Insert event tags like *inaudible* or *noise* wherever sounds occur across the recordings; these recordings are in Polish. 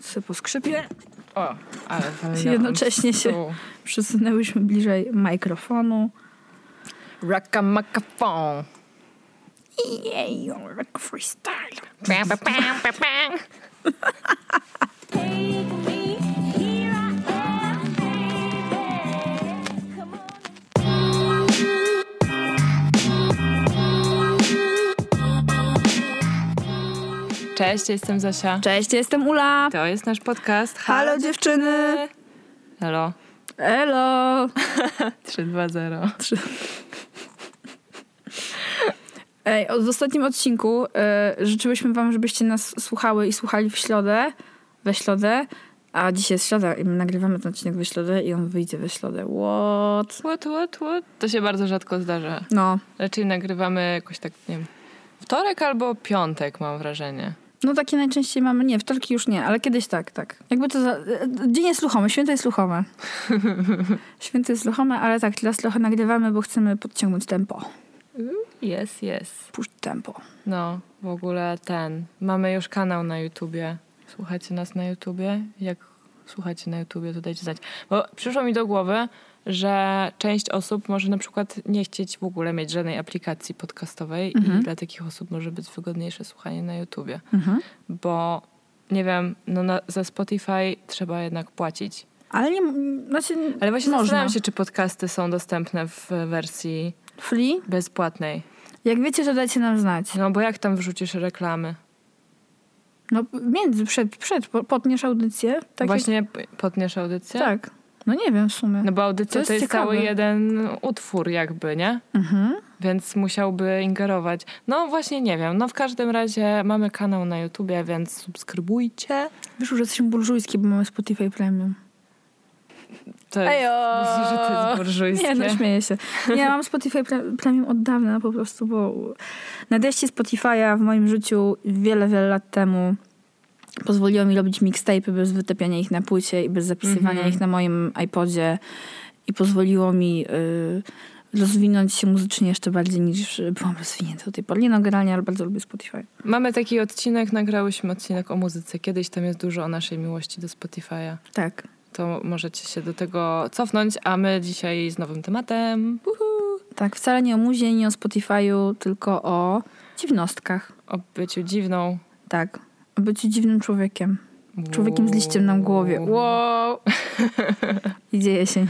sobie po skrzypie. O, ale Jednocześnie się przesunęłyśmy bliżej mikrofonu. Rockamakafon. Jej, rock freestyle. Bam, bam, bam, bam, bam. Cześć, jestem Zosia. Cześć, jestem Ula. To jest nasz podcast. Halo dziewczyny. Halo. Elo. 3, 2, 0. Ej, w ostatnim odcinku e, życzyłyśmy wam, żebyście nas słuchały i słuchali w środę, we środę, a dzisiaj jest środa i my nagrywamy ten odcinek we środę i on wyjdzie we środę. What? What, what, what? To się bardzo rzadko zdarza. No, Raczej nagrywamy jakoś tak, nie wiem, wtorek albo piątek, mam wrażenie. No takie najczęściej mamy, nie, wtorki już nie, ale kiedyś tak, tak. Jakby to za, dzień jest ruchomy, święto jest ruchome. *laughs* Święto jest ruchome, ale tak, teraz trochę nagrywamy, bo chcemy podciągnąć tempo. Jest, jest. Puść tempo. No, w ogóle ten. Mamy już kanał na YouTubie. Słuchacie nas na YouTubie? Jak słuchacie na YouTubie, to dajcie znać. Bo przyszło mi do głowy, że część osób może na przykład nie chcieć w ogóle mieć żadnej aplikacji podcastowej i dla takich osób może być wygodniejsze słuchanie na YouTubie. Mhm. Bo nie wiem, no na, za Spotify trzeba jednak płacić. Ale nie, znaczy, Ale właśnie można. zastanawiam się, czy podcasty są dostępne w wersji Free? bezpłatnej. Jak wiecie, to dajcie nam znać. No bo jak tam wrzucisz reklamy? No między, przed, przed, po- potniesz audycję. Tak Właśnie p- potniesz audycję? Jak, tak. No nie wiem w sumie. No bo audycja To to jest jest, ciekawe. cały jeden utwór jakby, nie? Mhm. Więc musiałby ingerować. No właśnie nie wiem. No w każdym razie mamy kanał na YouTubie, więc subskrybujcie. Wyszło, że jesteśmy burżujskie, bo mamy Spotify Premium. To jest, Ejo! myślisz, że to jest burżujskie? Nie, no śmieję się. Nie, mam Spotify pre- Premium od dawna po prostu, bo nadejście Spotify'a w moim życiu wiele, wiele lat temu pozwoliło mi robić mixtape'y bez wytapiania ich na płycie i bez zapisywania Mhm. ich na moim iPodzie i pozwoliło mi y, rozwinąć się muzycznie jeszcze bardziej niż byłam rozwinięta do tej pory. Nie no, generalnie, ale bardzo lubię Spotify. Mamy taki odcinek, nagrałyśmy odcinek o muzyce. Kiedyś tam jest dużo o naszej miłości do Spotify'a. Tak. To możecie się do tego cofnąć, a my dzisiaj z nowym tematem. Uhu. Tak, wcale nie o muzie, nie o Spotify'u, tylko o dziwnostkach. O byciu dziwną. Tak, byciu dziwnym człowiekiem. Człowiekiem z liściem na głowie. Wow! *laughs* Idzie jesień.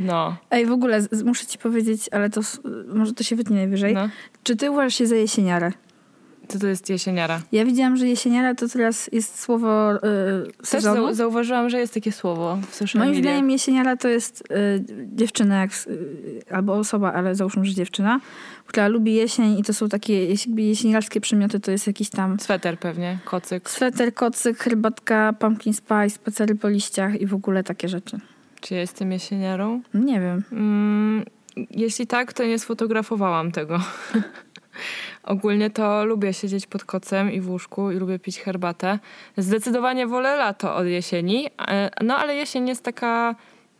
No, Ej, w ogóle muszę ci powiedzieć, ale to może to się wytnie najwyżej. no. Czy ty uważasz się za jesieniarę? Co to jest jesieniara? Ja widziałam, że jesieniara to teraz jest słowo y, Też sezonu. zau- zauważyłam, że jest takie słowo w social Moim zdaniem jesieniara to jest y, dziewczyna, jak, y, albo osoba, ale załóżmy, że dziewczyna, która lubi jesień i to są takie jesieniarskie przymioty, to jest jakiś tam Sweter pewnie, kocyk. sweter, kocyk, herbatka, pumpkin spice, spacery po liściach i w ogóle takie rzeczy. Czy ja jestem jesieniarą? Nie wiem. Mm, jeśli tak, to nie sfotografowałam tego. *laughs* Ogólnie to lubię siedzieć pod kocem i w łóżku i lubię pić herbatę. Zdecydowanie wolę lato od jesieni, e, no ale jesień jest taka...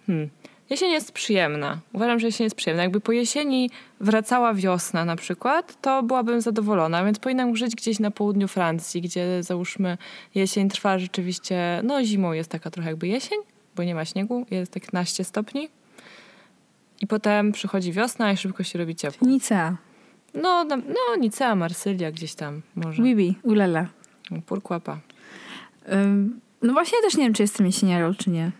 Hmm, jesień jest przyjemna. Uważam, że jesień jest przyjemna. Jakby po jesieni wracała wiosna na przykład, to byłabym zadowolona, więc powinnam żyć gdzieś na południu Francji, gdzie załóżmy jesień trwa rzeczywiście, no zimą jest taka trochę jakby jesień, bo nie ma śniegu, jest tak 15 stopni. I potem przychodzi wiosna i szybko się robi ciepło. Nicea. No, na, no Nicea, Marsylia gdzieś tam może. Wibi, ulala. Purkłapa. Ym, no właśnie też nie wiem, czy jestem jesieniarą, czy nie.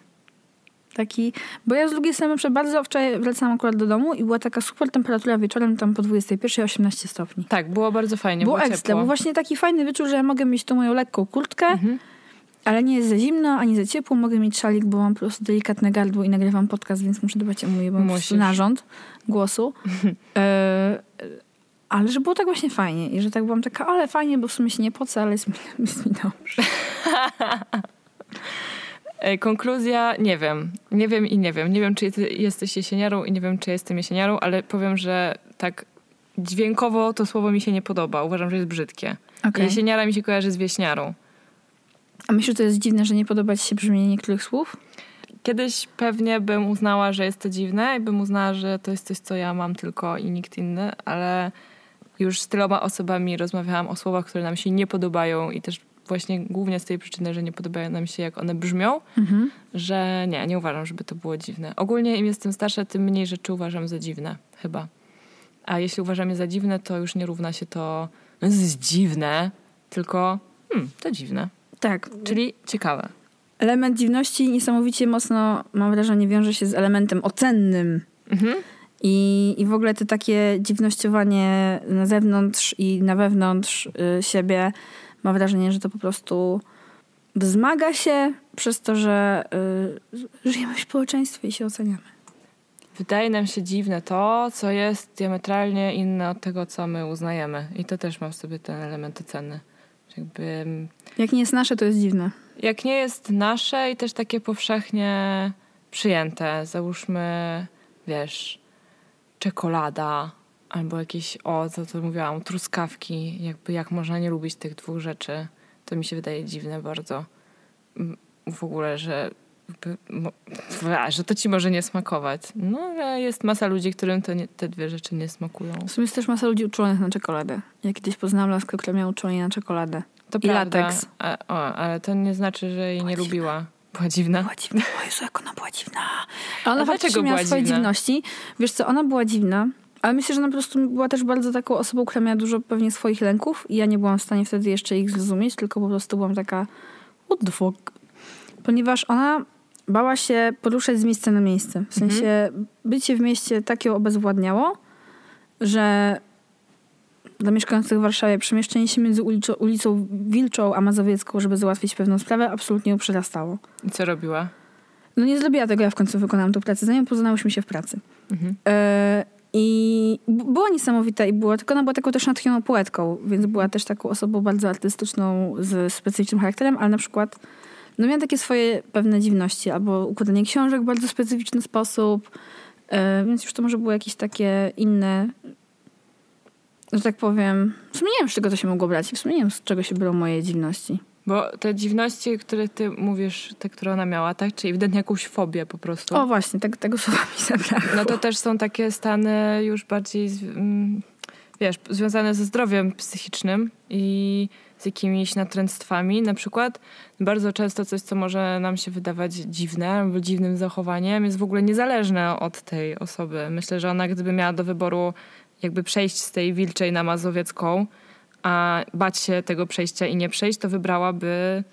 Taki, bo ja z drugiej strony bardzo wczoraj wracałam akurat do domu i była taka super temperatura wieczorem tam po 21, 18 stopni. Tak, było bardzo fajnie, było było, ekstra, bo właśnie taki fajny wieczór, że ja mogę mieć tą moją lekką kurtkę, Mhm. ale nie jest za zimno, ani za ciepło. Mogę mieć szalik, bo mam po prostu delikatne gardło i nagrywam podcast, więc muszę dbać o mój bo mam narząd głosu. *laughs* e, ale że było tak właśnie fajnie i że tak byłam taka, ale fajnie, bo w sumie się nie pocę, ale jest mi, *laughs* jest mi dobrze. *laughs* E, Konkluzja, nie wiem. Nie wiem i nie wiem. Nie wiem, czy jesteś jesieniarą i nie wiem, czy jestem jesieniarą, ale powiem, że tak dźwiękowo to słowo mi się nie podoba. Uważam, że jest brzydkie. Okej. Jesieniara mi się kojarzy z wieśniarą. A myślisz, że to jest dziwne, że nie podoba ci się brzmienie niektórych słów? Kiedyś pewnie bym uznała, że jest to dziwne i bym uznała, że to jest coś, co ja mam tylko i nikt inny, ale już z tyloma osobami rozmawiałam o słowach, które nam się nie podobają i też właśnie głównie z tej przyczyny, że nie podobają nam się, jak one brzmią, Mhm. że nie, nie uważam, żeby to było dziwne. Ogólnie im jestem starsza, tym mniej rzeczy uważam za dziwne, chyba. A jeśli uważam je za dziwne, to już nie równa się to, no jest dziwne, tylko hmm, to dziwne. Tak, Czyli ciekawe. element dziwności niesamowicie mocno, mam wrażenie, wiąże się z elementem ocennym. Mhm. I, I w ogóle to takie dziwnościowanie na zewnątrz i na wewnątrz y, siebie, mam wrażenie, że to po prostu wzmaga się przez to, że y, żyjemy w społeczeństwie i się oceniamy. Wydaje nam się dziwne to, co jest diametralnie inne od tego, co my uznajemy. I to też ma w sobie ten element oceny. Jakby, mm, Jak nie jest nasze, to jest dziwne. jak nie jest nasze i też takie powszechnie przyjęte, załóżmy, wiesz, czekolada albo jakieś, o, co to mówiłam, truskawki, jakby jak można nie lubić tych dwóch rzeczy, to mi się wydaje dziwne bardzo. Mm, W ogóle, że że to ci może nie smakować. No, ale jest masa ludzi, którym nie, te dwie rzeczy nie smakują. W sumie jest też masa ludzi uczulonych na czekoladę. Ja kiedyś poznałam laskę, która miała uczulenie na czekoladę. To I prawda. lateks. A, o, ale to nie znaczy, że jej nie lubiła. Była dziwna. Była dziwna. O Jezu, jak ona była dziwna. A ona dlaczego miała była swoje dziwna? dziwności. Wiesz co, ona była dziwna, ale myślę, że ona po prostu była też bardzo taką osobą, która miała dużo pewnie swoich lęków i ja nie byłam w stanie wtedy jeszcze ich zrozumieć, tylko po prostu byłam taka what the fuck? Ponieważ ona bała się poruszać z miejsca na miejsce. W sensie bycie w mieście tak ją obezwładniało, że dla mieszkających w Warszawie przemieszczenie się między ulicą, ulicą Wilczą a Mazowiecką, żeby załatwić pewną sprawę, absolutnie ją przerastało. I co robiła? No nie zrobiła tego, ja w końcu wykonałam tę pracę. Zanim poznałyśmy się w pracy. Mhm. E, I była niesamowita i była, tylko ona była taką też natchnioną poetką, więc była też taką osobą bardzo artystyczną, z specyficznym charakterem, ale na przykład no miała takie swoje pewne dziwności, albo układanie książek w bardzo specyficzny sposób, e, więc już to może było jakieś takie inne, że tak powiem, w sumie nie wiem, z czego to się mogło brać, w sumie nie wiem, z czego się biorą moje dziwności. Bo te dziwności, które ty mówisz, te, które ona miała, tak? Czyli ewidentnie jakąś fobię po prostu. O właśnie, tego słowa mi zabrakło. No to też są takie stany już bardziej, mm, wiesz, związane ze zdrowiem psychicznym i z jakimiś natręctwami. Na przykład bardzo często coś, co może nam się wydawać dziwne albo dziwnym zachowaniem, jest w ogóle niezależne od tej osoby. Myślę, że ona gdyby miała do wyboru jakby przejść z tej wilczej na mazowiecką, a bać się tego przejścia i nie przejść, to wybrałaby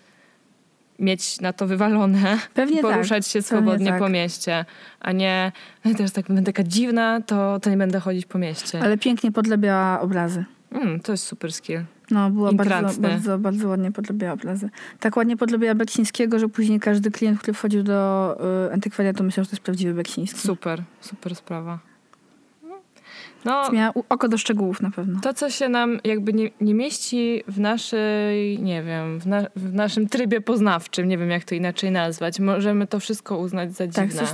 mieć na to wywalone Pewnie poruszać się Pewnie swobodnie tak. po mieście, a nie *laughs* teraz tak będę taka dziwna, to, to nie będę chodzić po mieście. Ale pięknie podlebiała obrazy. Mm, to jest super skill. No, była bardzo, bardzo, bardzo ładnie podlebiała obrazy. Tak ładnie podlebiała Beksińskiego, że później każdy klient, który wchodził do y, antykwariatu myślał, że to jest prawdziwy Beksiński. Super, super sprawa. No, Miała oko do szczegółów na pewno. to co się nam jakby nie, nie mieści w naszej, nie wiem, w, na, w naszym trybie poznawczym, nie wiem jak to inaczej nazwać, możemy to wszystko uznać za tak, dziwne. coś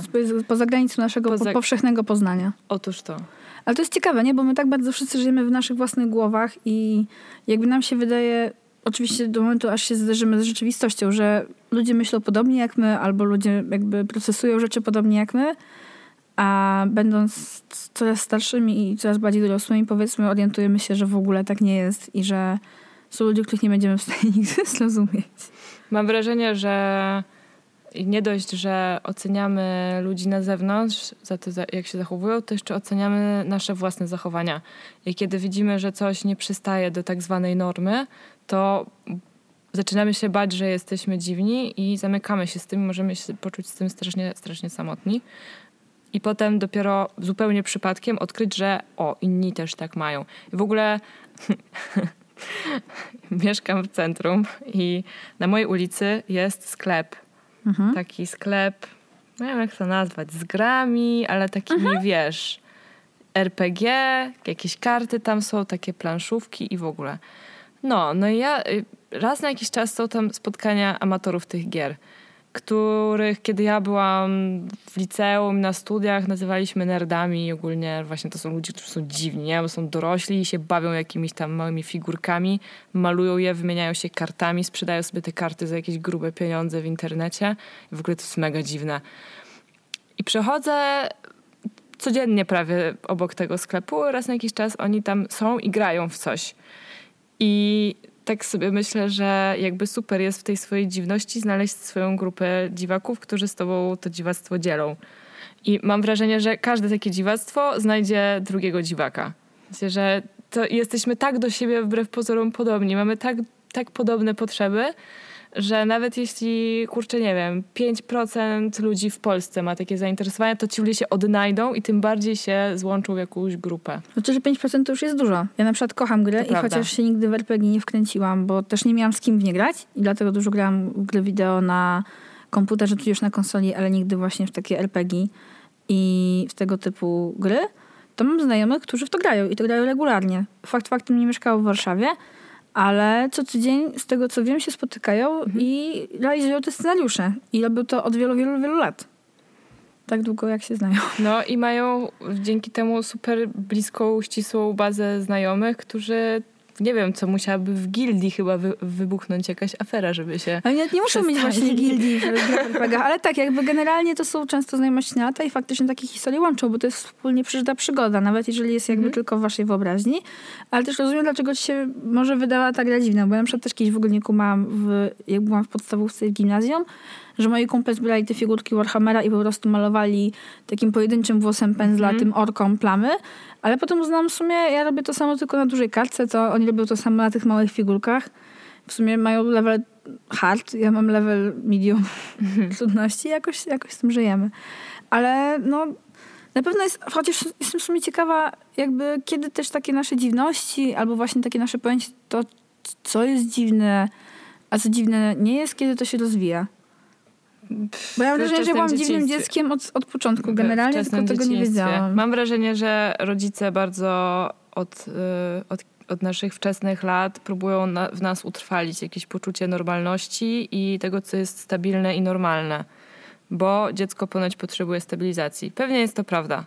poza- granicą naszego Poza- po, powszechnego poznania. Otóż to. Ale to jest ciekawe, nie? Bo my tak bardzo wszyscy żyjemy w naszych własnych głowach i jakby nam się wydaje, oczywiście do momentu, aż się zderzymy z rzeczywistością, że ludzie myślą podobnie jak my, albo ludzie jakby procesują rzeczy podobnie jak my, a będąc coraz starszymi i coraz bardziej dorosłymi, powiedzmy, orientujemy się, że w ogóle tak nie jest i że są ludzie, których nie będziemy w stanie *laughs* nigdy zrozumieć. Mam wrażenie, że nie dość, że oceniamy ludzi na zewnątrz za to, jak się zachowują, to jeszcze oceniamy nasze własne zachowania. I kiedy widzimy, że coś nie przystaje do tak zwanej normy, to zaczynamy się bać, że jesteśmy dziwni i zamykamy się z tym, możemy się poczuć z tym strasznie, strasznie samotni. I potem dopiero zupełnie przypadkiem odkryć, że o, inni też tak mają. I w ogóle *laughs* mieszkam w centrum i na mojej ulicy jest sklep. Mhm. Taki sklep, nie wiem jak to nazwać, z grami, ale takimi, wiesz, RPG, jakieś karty tam są, takie planszówki i w ogóle. No, no i ja y, raz na jakiś czas są tam spotkania amatorów tych gier, których kiedy ja byłam w liceum, na studiach nazywaliśmy nerdami i ogólnie właśnie to są ludzie, którzy są dziwni, nie? bo są dorośli i się bawią jakimiś tam małymi figurkami, malują je, wymieniają się kartami, sprzedają sobie te karty za jakieś grube pieniądze w internecie. W ogóle to jest mega dziwne. I przechodzę codziennie prawie obok tego sklepu, raz na jakiś czas oni tam są i grają w coś. I tak sobie myślę, że jakby super jest w tej swojej dziwności znaleźć swoją grupę dziwaków, którzy z tobą to dziwactwo dzielą. I mam wrażenie, że każde takie dziwactwo znajdzie drugiego dziwaka. Myślę, że to jesteśmy tak do siebie wbrew pozorom podobni, mamy tak, tak podobne potrzeby, że nawet jeśli, kurczę, nie wiem, 5% ludzi w Polsce ma takie zainteresowania, to ci ludzie się odnajdą i tym bardziej się złączą w jakąś grupę. Znaczy, że 5% to już jest dużo. Ja na przykład kocham grę To i prawda. chociaż się nigdy w RPG nie wkręciłam, bo też nie miałam z kim w nie grać i dlatego dużo grałam w gry wideo na komputerze, czy już na konsoli, ale nigdy właśnie w takie RPG i w tego typu gry, to mam znajomych, którzy w to grają i to grają regularnie. Fakt faktem nie mieszkają w Warszawie, ale co tydzień, z tego co wiem, się spotykają i realizują te scenariusze. I robią to od wielu, wielu, wielu lat. Tak długo, jak się znają. *laughs* No i mają dzięki temu super bliską, ścisłą bazę znajomych, którzy nie wiem, co musiałaby w gildii chyba wy, wybuchnąć jakaś afera, żeby się... Ale nie, nie muszą mieć właśnie gildii w grach RPG, ale tak, jakby generalnie to są często znajomości na lata i faktycznie takie historie łączą, bo to jest wspólnie przeżyta przygoda, nawet jeżeli jest jakby tylko w waszej wyobraźni. Ale też rozumiem, dlaczego ci się może wydała ta gra dziwna, bo ja na przykład też kiedyś w ogóle nie kumałam, w, jak byłam w podstawówce i w gimnazjum, że moi kumple zbierali te figurki Warhammera i po prostu malowali takim pojedynczym włosem pędzla tym orkom plamy, ale potem uznałam w sumie, ja robię to samo tylko na dużej kartce, to oni robią to samo na tych małych figurkach. W sumie mają level hard, ja mam level medium *laughs* trudności, jakoś, jakoś z tym żyjemy. Ale no, na pewno jest, chociaż jestem w sumie ciekawa, jakby kiedy też takie nasze dziwności, albo właśnie takie nasze pojęcie, to co jest dziwne, a co dziwne nie jest, kiedy to się rozwija. Bo ja mam wrażenie, że byłam dziwnym dzieckiem od, od początku, generalnie, tylko tego nie wiedziałam. Mam wrażenie, że rodzice bardzo od, y, od, od naszych wczesnych lat próbują na, w nas utrwalić jakieś poczucie normalności i tego, co jest stabilne i normalne. Bo dziecko ponoć potrzebuje stabilizacji. Pewnie jest to prawda.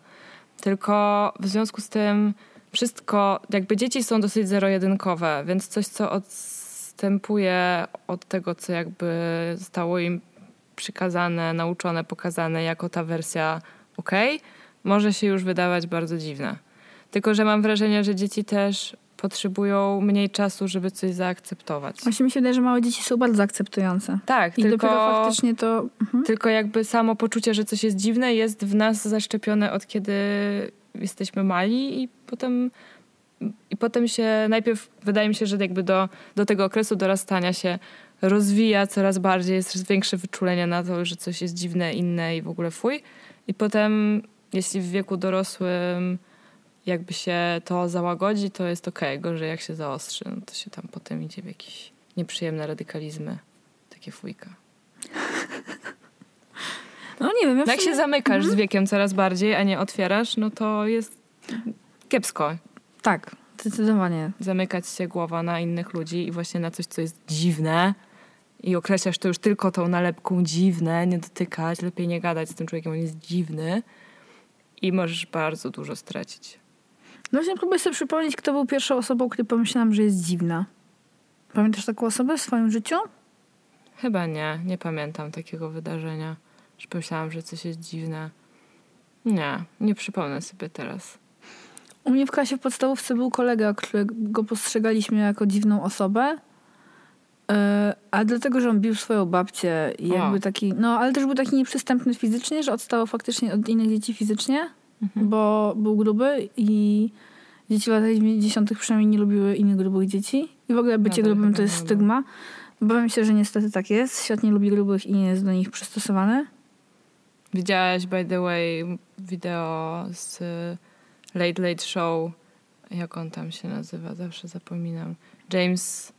Tylko w związku z tym wszystko, jakby dzieci są dosyć zero-jedynkowe, więc coś, co odstępuje od tego, co jakby zostało im przykazane, nauczone, pokazane jako ta wersja ok, może się już wydawać bardzo dziwne. Tylko, że mam wrażenie, że dzieci też potrzebują mniej czasu, żeby coś zaakceptować. Właśnie mi się wydaje, że małe dzieci są bardzo akceptujące. Tak, I tylko, dopiero faktycznie to... Mhm. tylko jakby samo poczucie, że coś jest dziwne, jest w nas zaszczepione od kiedy jesteśmy mali i potem, i potem się najpierw wydaje mi się, że jakby do, do tego okresu dorastania się rozwija coraz bardziej, jest coraz większe wyczulenie na to, że coś jest dziwne, inne i w ogóle fuj. I potem, jeśli w wieku dorosłym jakby się to załagodzi, to jest okej. Gorzej jak się zaostrzy, no to się tam potem idzie w jakieś nieprzyjemne radykalizmy. Takie fujka. *laughs* No nie wiem, ja No jak sumie- się zamykasz z wiekiem coraz bardziej, a nie otwierasz, no to jest kiepsko Tak, zdecydowanie. zamykać się głowa na innych ludzi i właśnie na coś, co jest dziwne i określasz to już tylko tą nalepką dziwne, nie dotykać, lepiej nie gadać z tym człowiekiem, on jest dziwny i możesz bardzo dużo stracić. No właśnie próbuję sobie przypomnieć, kto był pierwszą osobą, której pomyślałam, że jest dziwna. Pamiętasz taką osobę w swoim życiu? Chyba nie, nie pamiętam takiego wydarzenia, że pomyślałam, że coś jest dziwne. Nie, nie przypomnę sobie teraz. U mnie w klasie w podstawówce był kolega, którego postrzegaliśmy jako dziwną osobę. Yy, a dlatego, że on bił swoją babcię i O. jakby taki, no ale też był taki nieprzystępny fizycznie, że odstawał faktycznie od innych dzieci fizycznie, bo był gruby i dzieci w latach 90. przynajmniej nie lubiły innych grubych dzieci. I w ogóle bycie grubym chyba to jest stygma. Obawiam się, że niestety tak jest. Świat nie lubi grubych i nie jest do nich przystosowany. Widziałaś, by the way, wideo z Late Late Show. Jak on tam się nazywa? Zawsze zapominam. James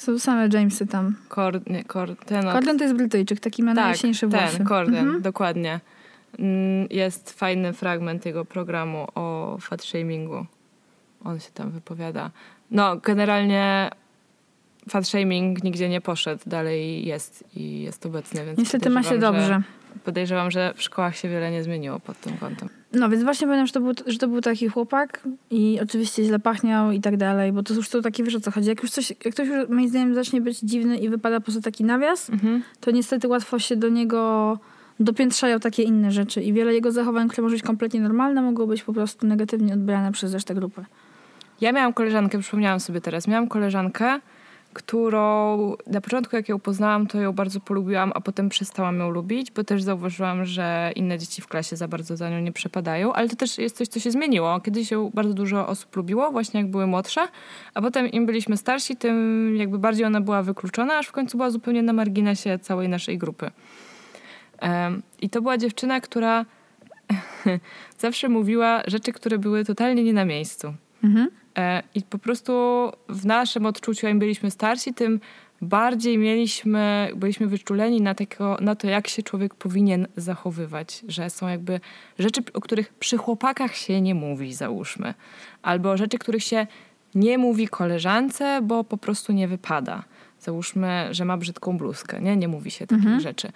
Są same Jamesy tam. Cord... Nie, Cord... Ten od... Corden to jest Brytyjczyk, taki ma tak, najjaśniejsze włosy. ten, Corden, Mhm. dokładnie. Mm, Jest fajny fragment jego programu o fat shamingu. On się tam wypowiada. No, generalnie fat shaming nigdzie nie poszedł, dalej jest i jest obecny, więc Niestety ma się dobrze. Podejrzewam, że w szkołach się wiele nie zmieniło pod tym kątem. No więc właśnie pamiętam, że to, był, że to był taki chłopak i oczywiście źle pachniał i tak dalej, bo to już to takie, wiesz o co chodzi. Jak już coś, jak ktoś już moim zdaniem zacznie być dziwny i wypada poza taki nawias, Mhm. to niestety łatwo się do niego dopiętrzają takie inne rzeczy i wiele jego zachowań, które może być kompletnie normalne, mogą być po prostu negatywnie odbierane przez resztę grupy. Ja miałam koleżankę, przypomniałam sobie teraz, miałam koleżankę, którą na początku, jak ją poznałam, to ją bardzo polubiłam, a potem przestałam ją lubić, bo też zauważyłam, że inne dzieci w klasie za bardzo za nią nie przepadają, ale to też jest coś, co się zmieniło. Kiedyś ją bardzo dużo osób lubiło, właśnie jak były młodsze, a potem im byliśmy starsi, tym jakby bardziej ona była wykluczona, aż w końcu była zupełnie na marginesie całej naszej grupy. I to była dziewczyna, która *laughs* zawsze mówiła rzeczy, które były totalnie nie na miejscu. Mhm. E, I po prostu w naszym odczuciu, im byliśmy starsi, tym bardziej mieliśmy, byliśmy wyczuleni na, tego, na to, jak się człowiek powinien zachowywać, że są jakby rzeczy, o których przy chłopakach się nie mówi, załóżmy, albo rzeczy, których się nie mówi koleżance, bo po prostu nie wypada. Załóżmy, że ma brzydką bluzkę, nie? Nie mówi się takich mhm. rzeczy.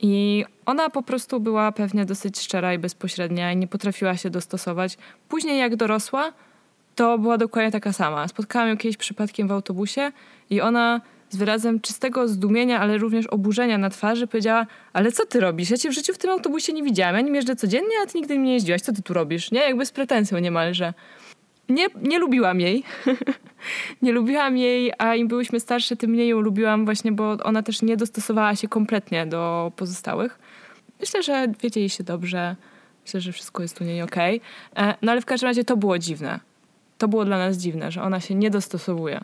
I ona po prostu była pewnie dosyć szczera i bezpośrednia i nie potrafiła się dostosować. Później, jak dorosła, to była dokładnie taka sama. Spotkałam ją kiedyś przypadkiem w autobusie i ona z wyrazem czystego zdumienia, ale również oburzenia na twarzy powiedziała, ale co ty robisz? Ja cię w życiu w tym autobusie nie widziałam. Ja nim jeżdżę codziennie, a ty nigdy mnie nie jeździłaś. Co ty tu robisz? Nie? Jakby z pretensją niemalże. Nie, nie lubiłam jej. *laughs* nie lubiłam jej, a im byłyśmy starsze, tym mniej ją lubiłam właśnie, bo ona też nie dostosowała się kompletnie do pozostałych. Myślę, że wiecie jej się dobrze. Myślę, że wszystko jest u niej okej. Okay. E, no ale w każdym razie to było dziwne to było dla nas dziwne, że ona się nie dostosowuje.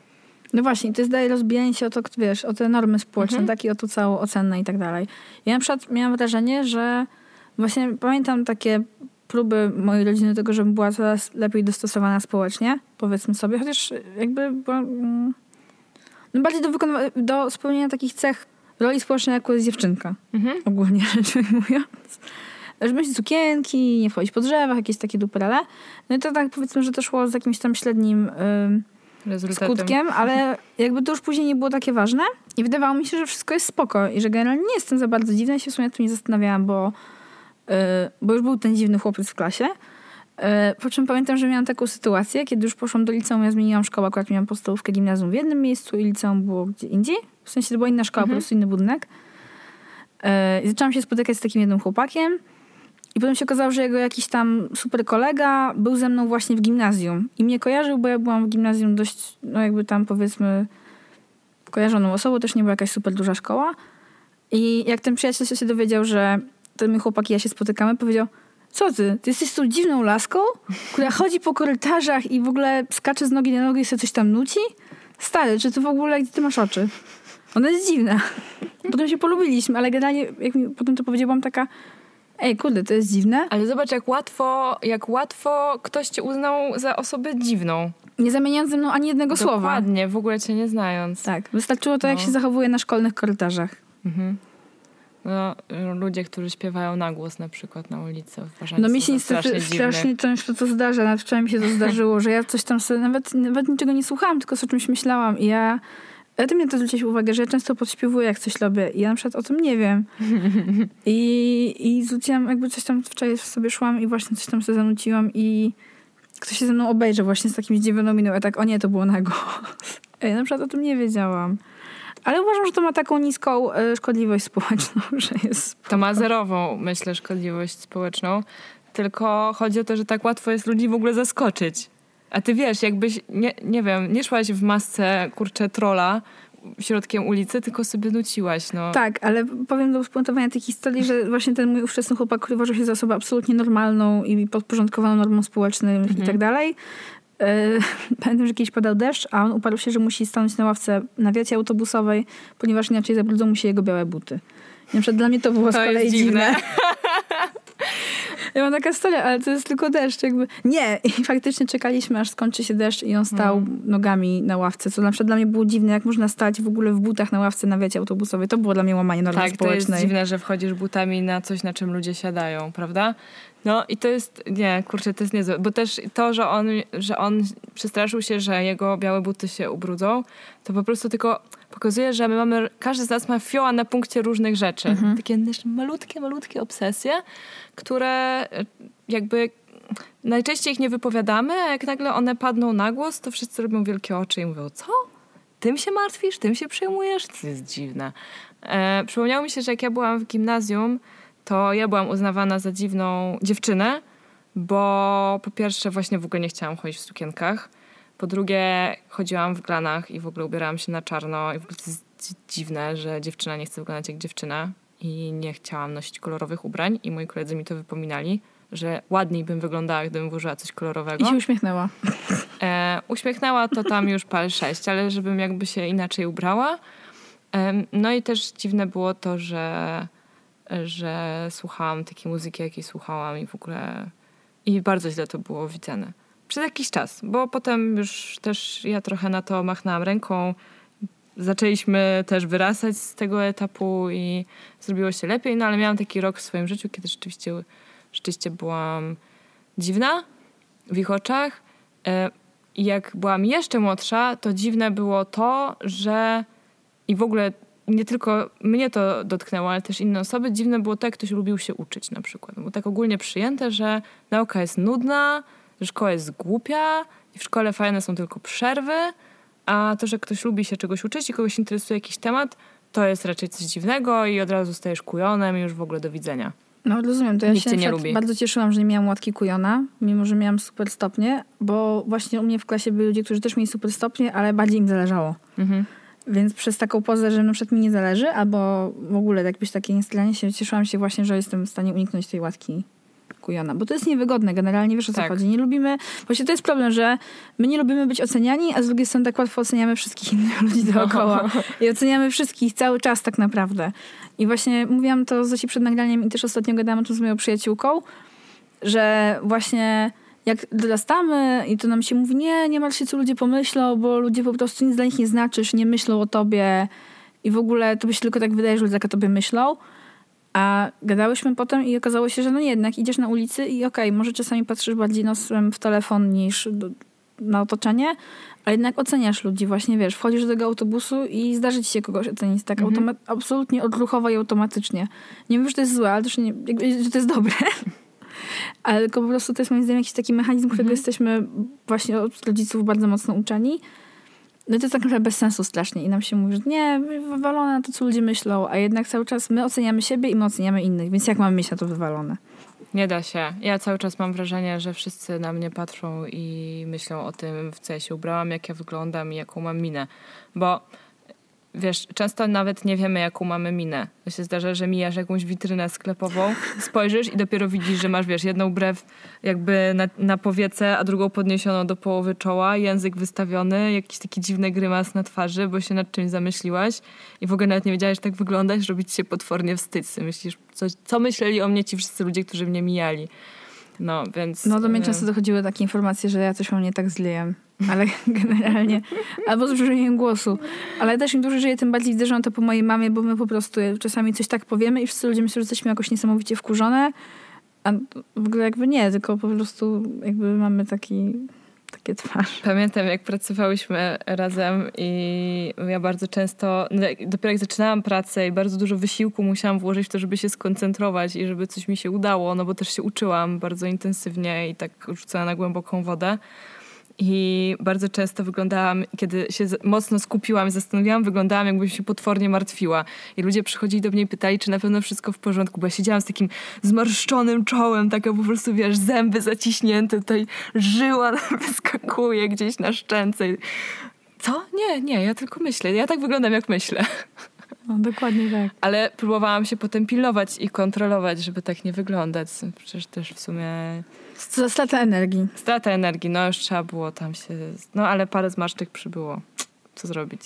No właśnie, to jest daje rozbijanie się o to, wiesz, o te normy społeczne, mhm. tak i o to całą ocenę i tak dalej. Ja na przykład miałam wrażenie, że właśnie pamiętam takie próby mojej rodziny tego, żebym była coraz lepiej dostosowana społecznie, powiedzmy sobie, chociaż jakby była, mm, no bardziej do, do spełnienia takich cech roli społecznej jako jest dziewczynka, mhm. ogólnie rzecz ujmując żeby mieć sukienki, nie wchodzić po drzewach, jakieś takie duperele. No i to tak powiedzmy, że to szło z jakimś tam średnim skutkiem, ale jakby to już później nie było takie ważne i wydawało mi się, że wszystko jest spoko i że generalnie nie jestem za bardzo dziwna. Ja się w sumie tu nie zastanawiałam, bo, yy, bo już był ten dziwny chłopiec w klasie. Yy, po czym pamiętam, że miałam taką sytuację, kiedy już poszłam do liceum, ja zmieniłam szkołę, akurat miałam podstawówkę, gimnazjum w jednym miejscu i liceum było gdzie indziej. W sensie to była inna szkoła, mhm. po prostu inny budynek. Yy, I zaczęłam się spotykać z takim jednym chłopakiem. I potem się okazało, że jego jakiś tam super kolega był ze mną właśnie w gimnazjum. I mnie kojarzył, bo ja byłam w gimnazjum dość, no jakby tam powiedzmy kojarzoną osobą, też nie była jakaś super duża szkoła. I jak ten przyjaciel się dowiedział, że ten mój chłopak i ja się spotykamy, powiedział, co ty? Ty jesteś tą dziwną laską, która chodzi po korytarzach i w ogóle skacze z nogi na nogę i sobie coś tam nuci? Stary, czy ty w ogóle, gdzie ty masz oczy? Ona jest dziwna. Potem się polubiliśmy, ale generalnie, jak mi potem to powiedział, byłam taka, Ej, kurde, to jest dziwne. Ale zobacz, jak łatwo, jak łatwo ktoś cię uznał za osobę dziwną. Nie zamieniając ze mną ani jednego Dokładnie, słowa. Dokładnie, w ogóle cię nie znając. Tak, wystarczyło to, no. jak się zachowuje na szkolnych korytarzach. Mhm. No, ludzie, którzy śpiewają na głos na przykład na ulicy. No mi się niestety strasznie często to zdarza. Nawet wczoraj mi się to zdarzyło, że ja coś tam sobie, nawet, nawet niczego nie słuchałam, tylko o czymś myślałam i ja ty mnie to zwróciłeś uwagę, że ja często podśpiewuję, jak coś robię i ja na przykład o tym nie wiem. *laughs* I, i zwróciłam, jakby coś tam wczoraj sobie szłam i właśnie coś tam sobie zanuciłam i ktoś się ze mną obejrzy właśnie z takim zdziwioną miną. Ja tak, o nie, to było na głos. *laughs* Ja na przykład o tym nie wiedziałam. Ale uważam, że to ma taką niską e, szkodliwość społeczną, *laughs* że jest... To ma zerową, myślę, szkodliwość społeczną. Tylko chodzi o to, że tak łatwo jest ludzi w ogóle zaskoczyć. A ty wiesz, jakbyś, nie, nie wiem, nie szłaś w masce, kurczę, trola środkiem ulicy, tylko sobie nuciłaś, no. Tak, ale powiem do uspuntowania tej historii, że właśnie ten mój ówczesny chłopak, który uważał się za osobę absolutnie normalną i podporządkowaną normom społecznym mhm. i tak dalej, e, *laughs* Pamiętam, że kiedyś padał deszcz, a on uparł się, że musi stanąć na ławce na wiacie autobusowej, ponieważ inaczej zabrudzą mu się jego białe buty. I na przykład dla mnie to było to z kolei dziwne. dziwne. *laughs* Ja mam taka historia, ale to jest tylko deszcz. Jakby. Nie, i faktycznie czekaliśmy, aż skończy się deszcz i on stał mm. nogami na ławce, co na przykład dla mnie było dziwne, jak można stać w ogóle w butach na ławce na wiecie autobusowej. To było dla mnie łamanie normy tak, społecznej. Tak, to jest dziwne, że wchodzisz butami na coś, na czym ludzie siadają, prawda? No i to jest, nie, kurczę, to jest niezłe, bo też to, że on, że on przestraszył się, że jego białe buty się ubrudzą, to po prostu tylko pokazuje, że my mamy, każdy z nas ma fioła na punkcie różnych rzeczy. Mhm. Takie malutkie, malutkie obsesje, które e, jakby najczęściej ich nie wypowiadamy, a jak nagle one padną na głos, to wszyscy robią wielkie oczy i mówią, co? Tym się martwisz? Tym się przejmujesz? To jest dziwne. E, przypomniało mi się, że jak ja byłam w gimnazjum, to ja byłam uznawana za dziwną dziewczynę, bo po pierwsze właśnie w ogóle nie chciałam chodzić w sukienkach. Po drugie, chodziłam w glanach i w ogóle ubierałam się na czarno i w ogóle to jest dzi- dziwne, że dziewczyna nie chce wyglądać jak dziewczyna i nie chciałam nosić kolorowych ubrań i moi koledzy mi to wypominali, że ładniej bym wyglądała, gdybym włożyła coś kolorowego. I się uśmiechnęła. E, uśmiechnęła to tam już pal 6, ale żebym jakby się inaczej ubrała. Em, no i też dziwne było to, że, że słuchałam takiej muzyki, jakiej słuchałam i w ogóle i bardzo źle to było widziane. Przez jakiś czas, bo potem już też ja trochę na to machnęłam ręką. Zaczęliśmy też wyrastać z tego etapu i zrobiło się lepiej, no ale miałam taki rok w swoim życiu, kiedy rzeczywiście, rzeczywiście byłam dziwna w ich oczach. E, I jak byłam jeszcze młodsza, to dziwne było to, że i w ogóle nie tylko mnie to dotknęło, ale też inne osoby, dziwne było to, jak ktoś lubił się uczyć na przykład. Było tak ogólnie przyjęte, że nauka jest nudna, że szkoła jest głupia i w szkole fajne są tylko przerwy, a to, że ktoś lubi się czegoś uczyć i kogoś interesuje jakiś temat, to jest raczej coś dziwnego i od razu stajesz kujonem i już w ogóle do widzenia. No rozumiem, to ja Nikt się nie lubi. bardzo cieszyłam, że nie miałam łatki kujona, mimo że miałam super stopnie, bo właśnie u mnie w klasie byli ludzie, którzy też mieli super stopnie, ale bardziej im zależało. Mhm. Więc przez taką pozę, że na przykład mi nie zależy, albo w ogóle jakbyś takie niestalanie się, cieszyłam się właśnie, że jestem w stanie uniknąć tej łatki kujona. Bo to jest niewygodne generalnie, wiesz o co Tak. chodzi. Nie lubimy, właśnie to jest problem, że my nie lubimy być oceniani, a z drugiej strony tak łatwo oceniamy wszystkich innych ludzi dookoła. I oceniamy wszystkich cały czas tak naprawdę. I właśnie mówiłam to Zosi przed nagraniem i też ostatnio gadałam o tym z moją przyjaciółką, że właśnie jak dorastamy i to nam się mówi, nie, nie martw się, co ludzie pomyślą, bo ludzie po prostu nic dla nich nie znaczysz, nie myślą o tobie i w ogóle to by się tylko tak wydaje, że ludzie tak o tobie myślą. A gadałyśmy potem i okazało się, że no jednak idziesz na ulicy i okej, może czasami patrzysz bardziej nosem w telefon niż do, na otoczenie, ale jednak oceniasz ludzi. Właśnie wiesz, wchodzisz do tego autobusu i zdarzy ci się kogoś ocenić tak Mhm. absolutnie odruchowo i automatycznie. Nie wiem, że to jest złe, ale też nie, że to jest dobre. *laughs* Ale tylko po prostu to jest moim zdaniem jakiś taki mechanizm, którego Mhm. jesteśmy właśnie od rodziców bardzo mocno uczeni. No to jest tak naprawdę bez sensu strasznie. I nam się mówi, że nie, wywalone to, co ludzie myślą, a jednak cały czas my oceniamy siebie i my oceniamy innych, więc jak mamy mieć na to wywalone? Nie da się. Ja cały czas mam wrażenie, że wszyscy na mnie patrzą i myślą o tym, w co ja się ubrałam, jak ja wyglądam i jaką mam minę. Bo wiesz, często nawet nie wiemy, jaką mamy minę. To się zdarza, że mijasz jakąś witrynę sklepową, spojrzysz i dopiero widzisz, że masz, wiesz, jedną brew jakby na, na powiece, a drugą podniesioną do połowy czoła, język wystawiony, jakiś taki dziwny grymas na twarzy, bo się nad czymś zamyśliłaś i w ogóle nawet nie wiedziałaś, że tak wyglądasz, robi ci się potwornie wstyd. Myślisz, co, co myśleli o mnie ci wszyscy ludzie, którzy mnie mijali. No, więc... No do mnie y, często dochodziły takie informacje, że ja coś mam nie tak z Liam. Ale *laughs* generalnie, albo z brzmieniem głosu. Ale też im dłużej żyję, tym bardziej widzę, to po mojej mamie, bo my po prostu czasami coś tak powiemy i wszyscy ludzie myślą, że jesteśmy jakoś niesamowicie wkurzone. A w ogóle jakby nie, tylko po prostu jakby mamy taki, takie twarz. Pamiętam, jak pracowałyśmy razem i ja bardzo często, no dopiero jak zaczynałam pracę i bardzo dużo wysiłku musiałam włożyć w to, żeby się skoncentrować i żeby coś mi się udało, no bo też się uczyłam bardzo intensywnie i tak rzucała na głęboką wodę. I bardzo często wyglądałam, kiedy się mocno skupiłam i zastanowiłam, wyglądałam jakbym się potwornie martwiła. I ludzie przychodzili do mnie i pytali, czy na pewno wszystko w porządku, bo ja siedziałam z takim zmarszczonym czołem, taka po prostu, wiesz, zęby zaciśnięte, tutaj żyła *laughs* wyskakuje gdzieś na szczęce. Co? Nie, nie, ja tylko myślę. Ja tak wyglądam, jak myślę. No, dokładnie tak. Ale próbowałam się potem pilnować i kontrolować, żeby tak nie wyglądać. Przecież też w sumie strata energii. strata energii, no już trzeba było tam się... No ale parę zmarszczek przybyło. Co zrobić?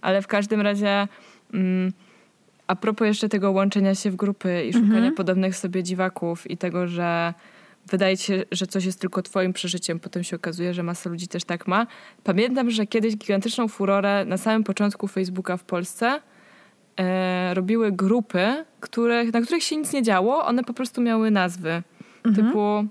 Ale w każdym razie... Mm, a propos jeszcze tego łączenia się w grupy i szukania Mhm. podobnych sobie dziwaków i tego, że wydaje się, że coś jest tylko twoim przeżyciem, potem się okazuje, że masa ludzi też tak ma. Pamiętam, że kiedyś gigantyczną furorę na samym początku Facebooka w Polsce e, robiły grupy, które, na których się nic nie działo, one po prostu miały nazwy. Mhm. Typu,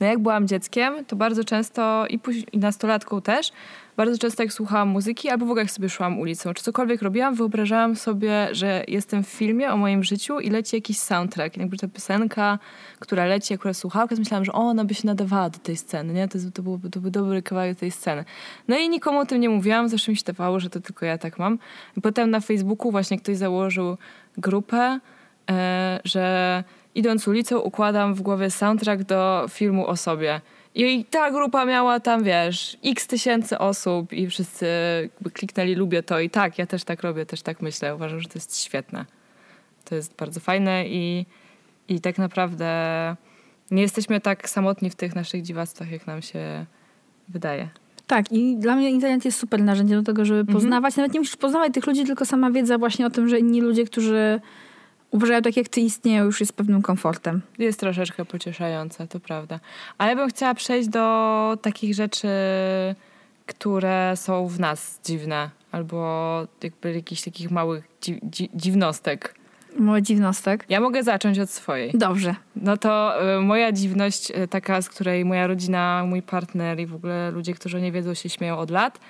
no jak byłam dzieckiem, to bardzo często i, później, i nastolatką też, bardzo często jak słuchałam muzyki, albo w ogóle jak sobie szłam ulicą, czy cokolwiek robiłam, wyobrażałam sobie, że jestem w filmie o moim życiu i leci jakiś soundtrack. Jakby ta piosenka, która leci, akurat słuchałka, to myślałam, że ona by się nadawała do tej sceny, nie? To, to, byłby, to dobry kawałek tej sceny. No i nikomu o tym nie mówiłam, zawsze mi się dawało, że to tylko ja tak mam. Potem na Facebooku właśnie ktoś założył grupę, e, że idąc ulicą układam w głowie soundtrack do filmu o sobie. I ta grupa miała tam, wiesz, x tysięcy osób i wszyscy kliknęli lubię to i tak, ja też tak robię, też tak myślę. Uważam, że to jest świetne. To jest bardzo fajne i, i tak naprawdę nie jesteśmy tak samotni w tych naszych dziwactwach, jak nam się wydaje. Tak, i dla mnie internet jest super narzędziem do tego, żeby Mhm. poznawać. Nawet nie musisz poznawać tych ludzi, tylko sama wiedza właśnie o tym, że inni ludzie, którzy uważają tak jak ty istnieją, już jest pewnym komfortem. Jest troszeczkę pocieszające, to prawda. Ale ja bym chciała przejść do takich rzeczy, które są w nas dziwne, albo jakby jakichś takich małych dzi- dzi- dziwnostek. Mała dziwnostek. Ja mogę zacząć od swojej. Dobrze. No to y, moja dziwność, y, taka, z której moja rodzina, mój partner i w ogóle ludzie, którzy nie wiedzą, się śmieją od lat,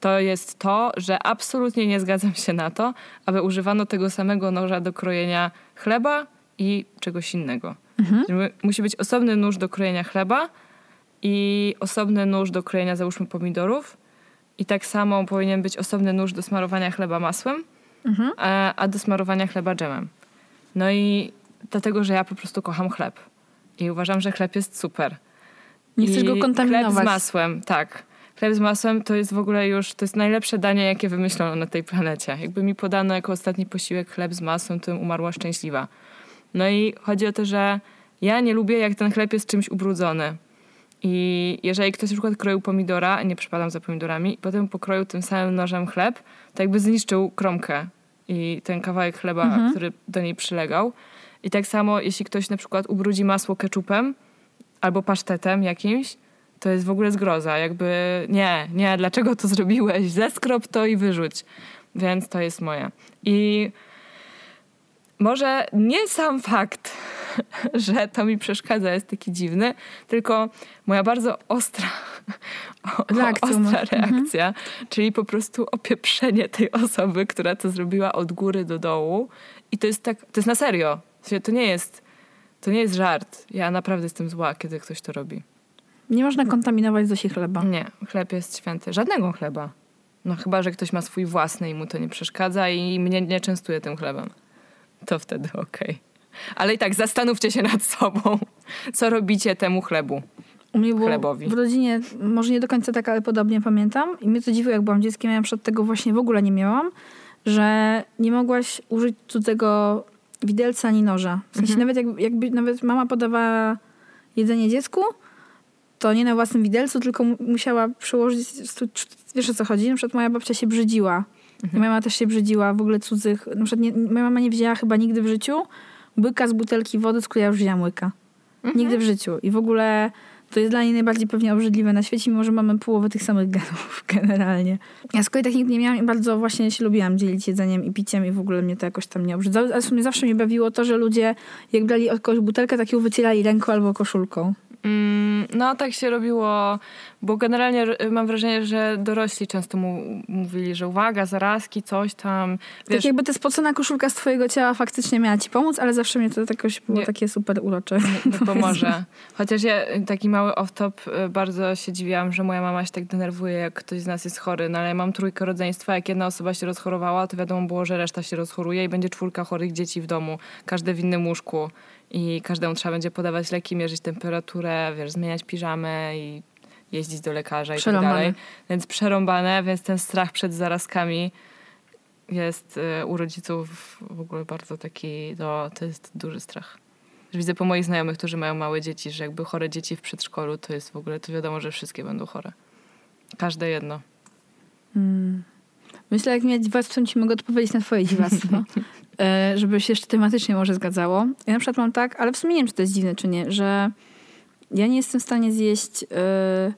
to jest to, że absolutnie nie zgadzam się na to, aby używano tego samego noża do krojenia chleba i czegoś innego. Czyli Musi być osobny nóż do krojenia chleba i osobny nóż do krojenia, załóżmy, pomidorów. I tak samo powinien być osobny nóż do smarowania chleba masłem, a, a do smarowania chleba dżemem. No i dlatego, że ja po prostu kocham chleb. I uważam, że chleb jest super. Nie chcesz I go Chleb kontaminować. z masłem, tak. Chleb z masłem to jest w ogóle już, to jest najlepsze danie, jakie wymyślono na tej planecie. Jakby mi podano jako ostatni posiłek chleb z masłem, to bym umarła szczęśliwa. No i chodzi o to, że ja nie lubię, jak ten chleb jest czymś ubrudzony. I jeżeli ktoś na przykład kroił pomidora, nie przypadam za pomidorami, i potem pokroił tym samym nożem chleb, to jakby zniszczył kromkę i ten kawałek chleba, który do niej przylegał. I tak samo, jeśli ktoś na przykład ubrudzi masło keczupem albo pasztetem jakimś, to jest w ogóle zgroza. Jakby nie, nie, dlaczego to zrobiłeś? Zeskrop to i wyrzuć. Więc to jest moje. I może nie sam fakt, *laughs* że to mi przeszkadza, jest taki dziwny, tylko moja bardzo ostra, *laughs* Reakcja ostra. Mhm. reakcja, czyli po prostu opieprzenie tej osoby, która to zrobiła od góry do dołu. I to jest tak, to jest na serio. To nie jest, to nie jest żart. Ja naprawdę jestem zła, kiedy ktoś to robi. Nie można kontaminować Zosi chleba. Nie, chleb jest święty. Żadnego chleba. No chyba, że ktoś ma swój własny i mu to nie przeszkadza i mnie nie częstuje tym chlebem. To wtedy okej. Ale i tak zastanówcie się nad sobą, co robicie temu chlebu. U mnie było Chlebowi. w rodzinie, może nie do końca tak, ale podobnie pamiętam. I mnie to dziwiło, jak byłam dzieckiem, ja przed tego właśnie w ogóle nie miałam, że nie mogłaś użyć cudzego widelca ani noża. W sensie nawet jak, jakby nawet mama podawała jedzenie dziecku, to nie na własnym widelcu, tylko mu- musiała przyłożyć, stu- wiesz o co chodzi? Na przykład moja babcia się brzydziła. I moja mama też się brzydziła w ogóle cudzych. Na przykład nie, moja mama nie wzięła chyba nigdy w życiu łyka z butelki wody, z której ja już wzięłam łyka. Nigdy w życiu. I w ogóle to jest dla niej najbardziej pewnie obrzydliwe na świecie, mimo że mamy połowę tych samych genów *laughs* generalnie. Ja z kolei tak nigdy nie miałam i bardzo właśnie się lubiłam dzielić jedzeniem i piciem i w ogóle mnie to jakoś tam nie obrzydzało. Ale w sumie zawsze mnie bawiło to, że ludzie jak brali od kogoś butelkę, tak ją wycierali ręką albo koszulką. Mm, no tak się robiło, bo generalnie mam wrażenie, że dorośli często mu, mówili, że uwaga, zarazki, coś tam. tak Wiesz, jakby ta spocona koszulka z twojego ciała faktycznie miała ci pomóc, ale zawsze mnie to jakoś było Nie. takie super urocze. nie *laughs* pomoże. Chociaż ja, taki mały off-top, y, bardzo się dziwiłam, że moja mama się tak denerwuje, jak ktoś z nas jest chory. No ale ja mam trójkę rodzeństwa, jak jedna osoba się rozchorowała, to wiadomo było, że reszta się rozchoruje i będzie czwórka chorych dzieci w domu, każde w innym łóżku. I każdemu trzeba będzie podawać leki, mierzyć temperaturę, wiesz, zmieniać piżamę i jeździć do lekarza i tak dalej. Więc przerąbane, więc ten strach przed zarazkami jest y, u rodziców w ogóle bardzo taki, no, to jest duży strach. Widzę po moich znajomych, którzy mają małe dzieci, że jakby chore dzieci w przedszkolu, to jest w ogóle, to wiadomo, że wszystkie będą chore. Każde jedno. Mm. Myślę, jak mieć dziwactwo, ci mogę odpowiedzieć na twoje dziwactwo. *laughs* E, żeby się jeszcze tematycznie może zgadzało. Ja na przykład mam tak, ale w sumie nie wiem, czy to jest dziwne, czy nie, że ja nie jestem w stanie zjeść, e,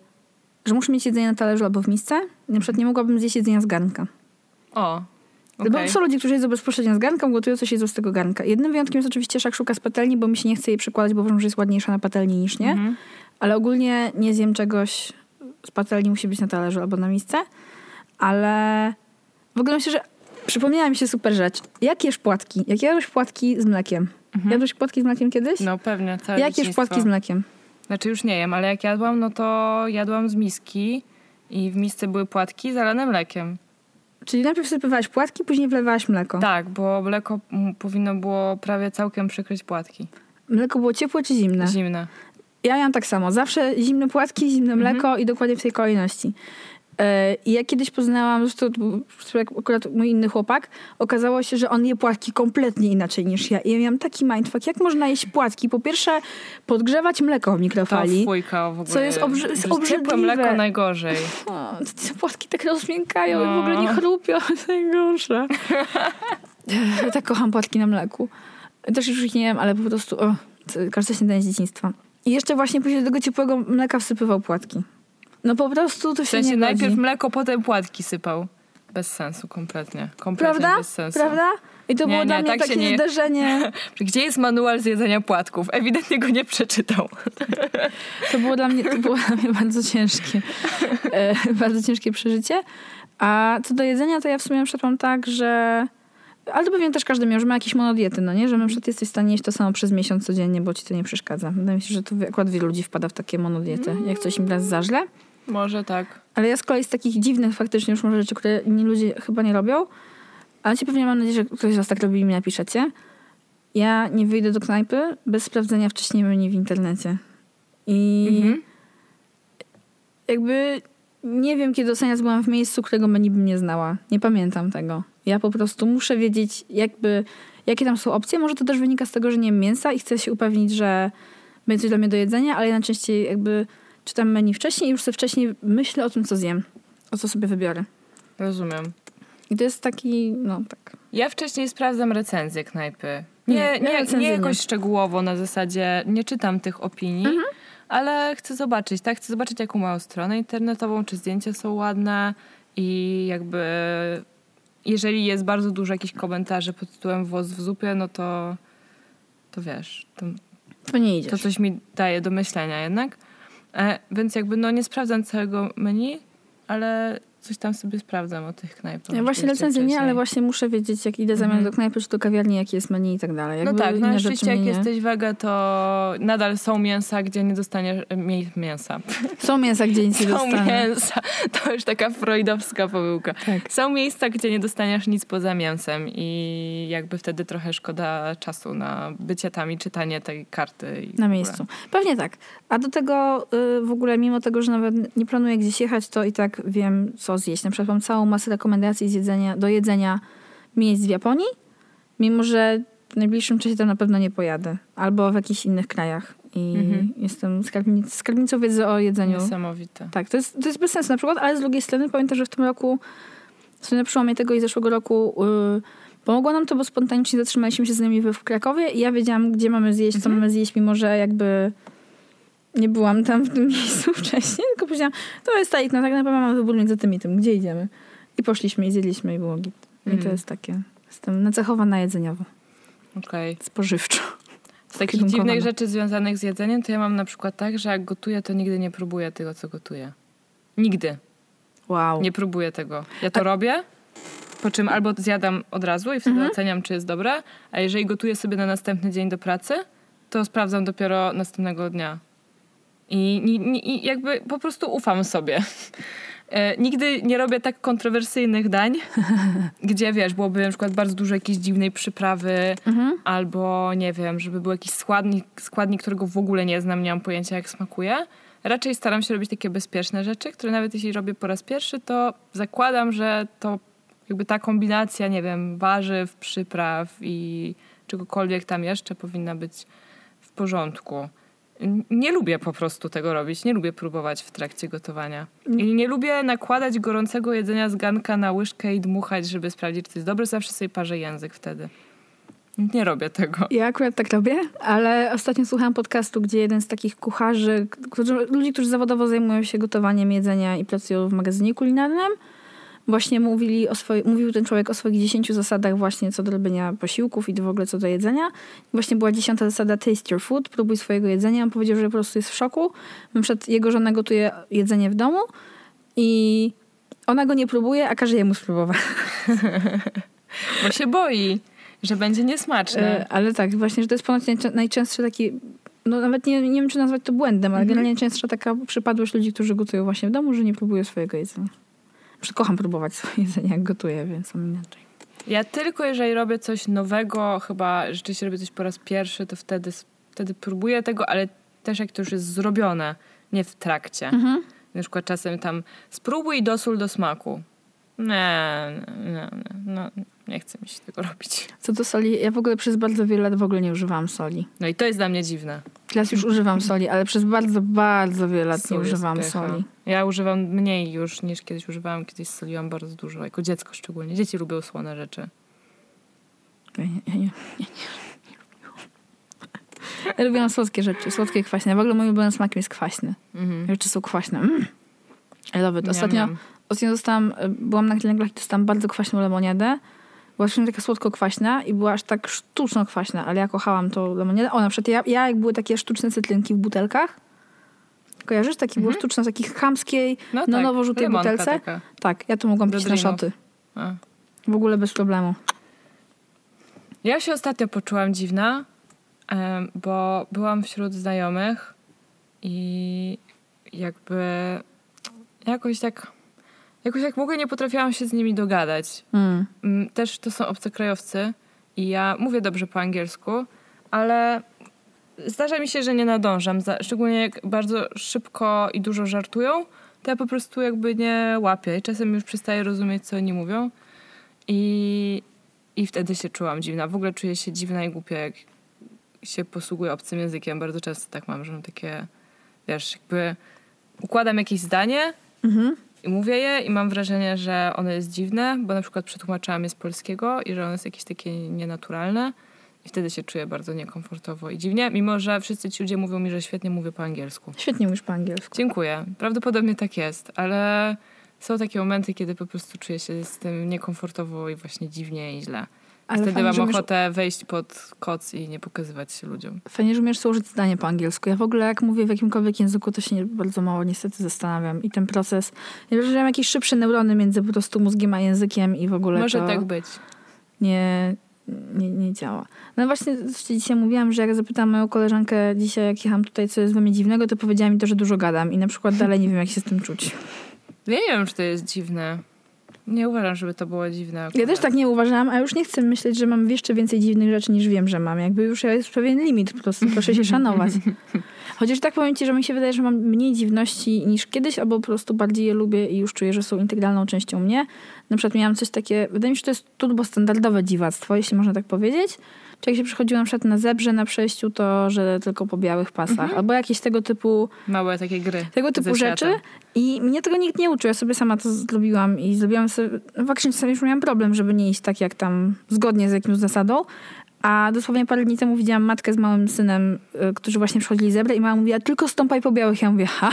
że muszę mieć jedzenie na talerzu albo w misce. Na przykład nie mogłabym zjeść jedzenia z garnka. O, Bo okej. są ludzie, którzy jedzą bezpośrednio z garnka, gotują coś jedzą z tego garnka. Jednym wyjątkiem jest oczywiście szakszuka z patelni, bo mi się nie chce jej przekładać, bo uważam, że jest ładniejsza na patelni niż nie. Mhm. Ale ogólnie nie zjem czegoś z patelni, musi być na talerzu albo na misce. Ale w ogóle myślę, że przypomniała mi się super rzecz. Jak jesz płatki? Jak jadłeś płatki z mlekiem? Jadłeś płatki z mlekiem kiedyś? No pewnie, całe Jak jesz płatki z mlekiem? Znaczy już nie jem, ale jak jadłam, no to jadłam z miski i w misce były płatki zalane mlekiem. Czyli najpierw sypywałaś płatki, później wlewałaś mleko. Tak, bo mleko powinno było prawie całkiem przykryć płatki. Mleko było ciepłe czy zimne? Zimne. Ja miałam tak samo. Zawsze zimne płatki, zimne mleko i dokładnie w tej kolejności. E, I ja kiedyś poznałam, to był akurat mój inny chłopak, okazało się, że on je płatki kompletnie inaczej niż ja. I ja miałam taki mindfuck, jak można jeść płatki? Po pierwsze, podgrzewać mleko w To mikrofali. fujka w ogóle. Co jest obrzy- jest obrzydliwe. mleko najgorzej. *laughs* O, te płatki tak rozmiękają i w No. ogóle nie chrupią. *laughs* To jest najgorsze. Ja *laughs* tak kocham płatki na mleku. Też już ich nie wiem, ale po prostu o, to każde śniadanie z dzieciństwa. I jeszcze właśnie później do tego ciepłego mleka wsypywał płatki. No po prostu to W się sensie nie najpierw godzi. mleko, potem płatki sypał. Bez sensu kompletnie. Kompletnie Prawda? bez sensu. Prawda? I to Nie, było nie, dla mnie tak takie nie- zderzenie. *laughs* Gdzie jest manual z jedzenia płatków? Ewidentnie go nie przeczytał. *laughs* To było dla mnie, to było dla mnie bardzo ciężkie. E, *laughs* bardzo ciężkie przeżycie. A co do jedzenia, to ja w sumie na przykład mam tak, że... Ale to pewnie też każdy miał, że ma jakieś monodiety, no nie? Że na przykład jesteś w stanie jeść to samo przez miesiąc codziennie, bo ci to nie przeszkadza. Wydaje mi się, że to akurat wielu ludzi wpada w takie monodiety, jak coś im raz za źle. Może tak. Ale ja z kolei z takich dziwnych faktycznie już może rzeczy, które inni ludzie chyba nie robią, ale ci pewnie mam nadzieję, że ktoś z was tak robi i mi napiszecie. Ja nie wyjdę do knajpy bez sprawdzenia wcześniej menu w internecie. I Mhm. jakby nie wiem, kiedy ostatnio byłam w miejscu, którego menu bym nie znała. Nie pamiętam tego. Ja po prostu muszę wiedzieć, jakby, jakie tam są opcje. Może to też wynika z tego, że nie mięsa i chcę się upewnić, że będzie coś dla mnie do jedzenia, ale najczęściej jakby czytam menu wcześniej i już sobie wcześniej myślę o tym, co zjem. O co sobie wybiorę. Rozumiem. I to jest taki, no tak. Ja wcześniej sprawdzam recenzję knajpy. Nie, Nie, ja nie, recenzję nie nie. jakoś szczegółowo na zasadzie, nie czytam tych opinii, Mhm. ale chcę zobaczyć, tak? Chcę zobaczyć jaką mają stronę internetową, czy zdjęcia są ładne i jakby jeżeli jest bardzo dużo jakichś komentarzy pod tytułem włos w zupie, no to to wiesz, to, To nie idzie. to coś mi daje do myślenia jednak. E, więc jakby no nie sprawdzam całego menu, ale coś tam sobie sprawdzam o tych knajpach. Ja właśnie recenzję nie, ale właśnie muszę wiedzieć, jak idę zamiast Mhm. do knajpy czy do kawiarni, jakie jest menu i tak dalej. No Jakby tak, no oczywiście jak nie- jesteś wege, to nadal są mięsa, gdzie nie dostaniesz e, mię- mięsa. *laughs* Są mięsa, gdzie nic nie *laughs* Są dostanę. mięsa. To już taka freudowska pomyłka. Tak. Są miejsca, gdzie nie dostaniesz nic poza mięsem i jakby wtedy trochę szkoda czasu na bycie tam i czytanie tej karty. Na miejscu. Pewnie tak. A do tego y, w ogóle, mimo tego, że nawet nie planuję gdzieś jechać, to i tak wiem, co zjeść. Na przykład mam całą masę rekomendacji z jedzenia, do jedzenia miejsc w Japonii, mimo że w najbliższym czasie tam na pewno nie pojadę. Albo w jakichś innych krajach. I Mhm. jestem skarbnic, skarbnicą wiedzy o jedzeniu. Niesamowite. Tak, to jest, to jest bez sensu na przykład, ale z drugiej strony pamiętam, że w tym roku, w sumie na przełomie tego i zeszłego roku, yy, pomogło nam to, bo spontanicznie zatrzymaliśmy się z nimi w Krakowie i ja wiedziałam, gdzie mamy zjeść, co mamy zjeść, mimo że jakby nie byłam tam w tym *laughs* miejscu wcześniej, tylko powiedziałam, to jest ta no tak naprawdę mamy wybór między tym i tym, gdzie idziemy. I poszliśmy i zjedliśmy i było git. I to Mhm. jest takie, jestem nacechowana jedzeniowo, Okej. spożywczo. Z takich Kierunkowana. dziwnych rzeczy związanych z jedzeniem, to ja mam na przykład tak, że jak gotuję, to nigdy nie próbuję tego, co gotuję. Nigdy. Wow. Nie próbuję tego. Ja to robię, po czym albo zjadam od razu i wtedy Mhm. oceniam, czy jest dobre, a jeżeli gotuję sobie na następny dzień do pracy, to sprawdzam dopiero następnego dnia. I, i, i jakby po prostu ufam sobie. E, nigdy nie robię tak kontrowersyjnych dań, *laughs* gdzie wiesz, byłoby na przykład bardzo dużo jakiejś dziwnej przyprawy, Mhm. albo nie wiem, żeby był jakiś składnik, składnik, którego w ogóle nie znam, nie mam pojęcia jak smakuje. Raczej staram się robić takie bezpieczne rzeczy, które nawet jeśli robię po raz pierwszy, to zakładam, że to jakby ta kombinacja, nie wiem, warzyw, przypraw i czegokolwiek tam jeszcze powinna być w porządku. Nie lubię po prostu tego robić, nie lubię próbować w trakcie gotowania. I nie lubię nakładać gorącego jedzenia z garnka na łyżkę i dmuchać, żeby sprawdzić, czy to jest dobre. Zawsze sobie parzę język wtedy. Nie robię tego. Ja akurat tak robię, ale ostatnio słuchałam podcastu, gdzie jeden z takich kucharzy, którzy, ludzi, którzy zawodowo zajmują się gotowaniem jedzenia i pracują w magazynie kulinarnym, właśnie mówili o swoi, mówił ten człowiek o swoich 10 zasadach właśnie co do robienia posiłków i w ogóle co do jedzenia. Właśnie była dziesiąta zasada taste your food, próbuj swojego jedzenia. On powiedział, że po prostu jest w szoku. Przykład jego żona gotuje jedzenie w domu i ona go nie próbuje, a każe jemu spróbować. *laughs* Bo się boi, że będzie niesmaczne. Ale tak, właśnie, że to jest ponoć najczę- najczęstszy taki, no nawet nie, nie wiem, czy nazwać to błędem, ale Mhm. generalnie częstsza taka przypadłość ludzi, którzy gotują właśnie w domu, że nie próbują swojego jedzenia. Że kocham próbować swoje jedzenie, jak gotuję, więc mam inaczej. Ja tylko jeżeli robię coś nowego, chyba rzeczywiście robię coś po raz pierwszy, to wtedy, wtedy próbuję tego, ale też jak to już jest zrobione, nie w trakcie. Mhm. Na przykład czasem tam spróbuj dosól do smaku. Nie, nie, nie, no, nie chce mi się tego robić. Co do soli, ja w ogóle przez bardzo wiele lat w ogóle nie używałam soli. No i to jest dla mnie dziwne. Teraz już używam soli, ale przez bardzo, bardzo wiele lat nie Sól pycha. soli. Ja używam mniej już niż kiedyś używałam. Kiedyś soliłam bardzo dużo, jako dziecko szczególnie. Dzieci lubią słone rzeczy. Ja nie, ja nie, ja nie, ja lubiłam słodkie rzeczy, słodkie i kwaśne. W ogóle moim ulubionym smakiem jest kwaśny. Mhm. Rzeczy są kwaśne. Mm. I love it. Ostatnio, miam. ostatnio dostałam, y, byłam na Glenglach i dostałam bardzo kwaśną lemoniadę. Była właśnie taka słodko-kwaśna i była aż tak sztuczno kwaśna, ale ja kochałam tą lemoniadę. O, na przykład ja, ja jak były takie sztuczne cytrynki w butelkach, kojarzysz? Takie były sztuczne, z takiej chamskiej, No, no tak. nowo żółtej Lemonka butelce. taka. Tak, ja to mogłam Do pić na drinków. szoty. A. W ogóle bez problemu. Ja się ostatnio poczułam dziwna, bo byłam wśród znajomych i jakby jakoś tak jakoś jak mogę nie potrafiłam się z nimi dogadać. Mm. Mm, Też to są obcokrajowcy i ja mówię dobrze po angielsku, ale zdarza mi się, że nie nadążam. Szczególnie jak bardzo szybko i dużo żartują, to ja po prostu jakby nie łapię i czasem już przestaję rozumieć, co oni mówią. I, I wtedy się czułam dziwna. W ogóle czuję się dziwna i głupia, jak się posługuję obcym językiem. Bardzo często tak mam, że mam takie, wiesz, jakby układam jakieś zdanie Mhm. I mówię je i mam wrażenie, że ono jest dziwne, bo na przykład przetłumaczyłam je z polskiego i że ono jest jakieś takie nienaturalne i wtedy się czuję bardzo niekomfortowo i dziwnie, mimo że wszyscy ci ludzie mówią mi, że świetnie mówię po angielsku. Świetnie mówisz po angielsku. Dziękuję. Prawdopodobnie tak jest, ale są takie momenty, kiedy po prostu czuję się z tym niekomfortowo i właśnie dziwnie i źle. Ale Wtedy fajnie, mam umiesz- ochotę wejść pod koc i nie pokazywać się ludziom. Fajnie, że umiesz złożyć zdanie po angielsku. Ja w ogóle jak mówię w jakimkolwiek języku, to się nie, bardzo mało niestety zastanawiam. I ten proces... Ja wiem, że mam jakieś szybsze neurony między po prostu mózgiem a językiem i w ogóle Może to tak być. nie, nie, nie działa. No właśnie dzisiaj mówiłam, że jak zapytałam moją koleżankę dzisiaj, jak jechałam tutaj, co jest we mnie dziwnego, to powiedziała mi to, że dużo gadam. I na przykład dalej nie wiem, jak się z tym czuć. Ja nie wiem, czy to jest dziwne. Nie uważam, żeby to było dziwne. Ja akurat. też tak nie uważałam, a już nie chcę myśleć, że mam jeszcze więcej dziwnych rzeczy niż wiem, że mam. Jakby już jest pewien limit, po prostu proszę się szanować. *laughs* Chociaż tak powiem ci, że mi się wydaje, że mam mniej dziwności niż kiedyś, albo po prostu bardziej je lubię i już czuję, że są integralną częścią mnie. Na przykład miałam coś takie, wydaje mi się, że to jest turbo standardowe dziwactwo, jeśli można tak powiedzieć. Czy jak się przychodziło na na zebrze na przejściu, to że tylko po białych pasach. Albo jakieś tego typu Małe takie gry. tego typu ze rzeczy. I mnie tego nikt nie uczył. Ja sobie sama to zrobiłam i zrobiłam sobie... no Faktycznie sobie już miałam problem, żeby nie iść tak jak tam zgodnie z jakimś zasadą. A dosłownie parę dni temu widziałam matkę z małym synem, y, którzy właśnie przychodzili zebrę i mama mówiła, tylko stąpaj po białych. Ja mówię, ha,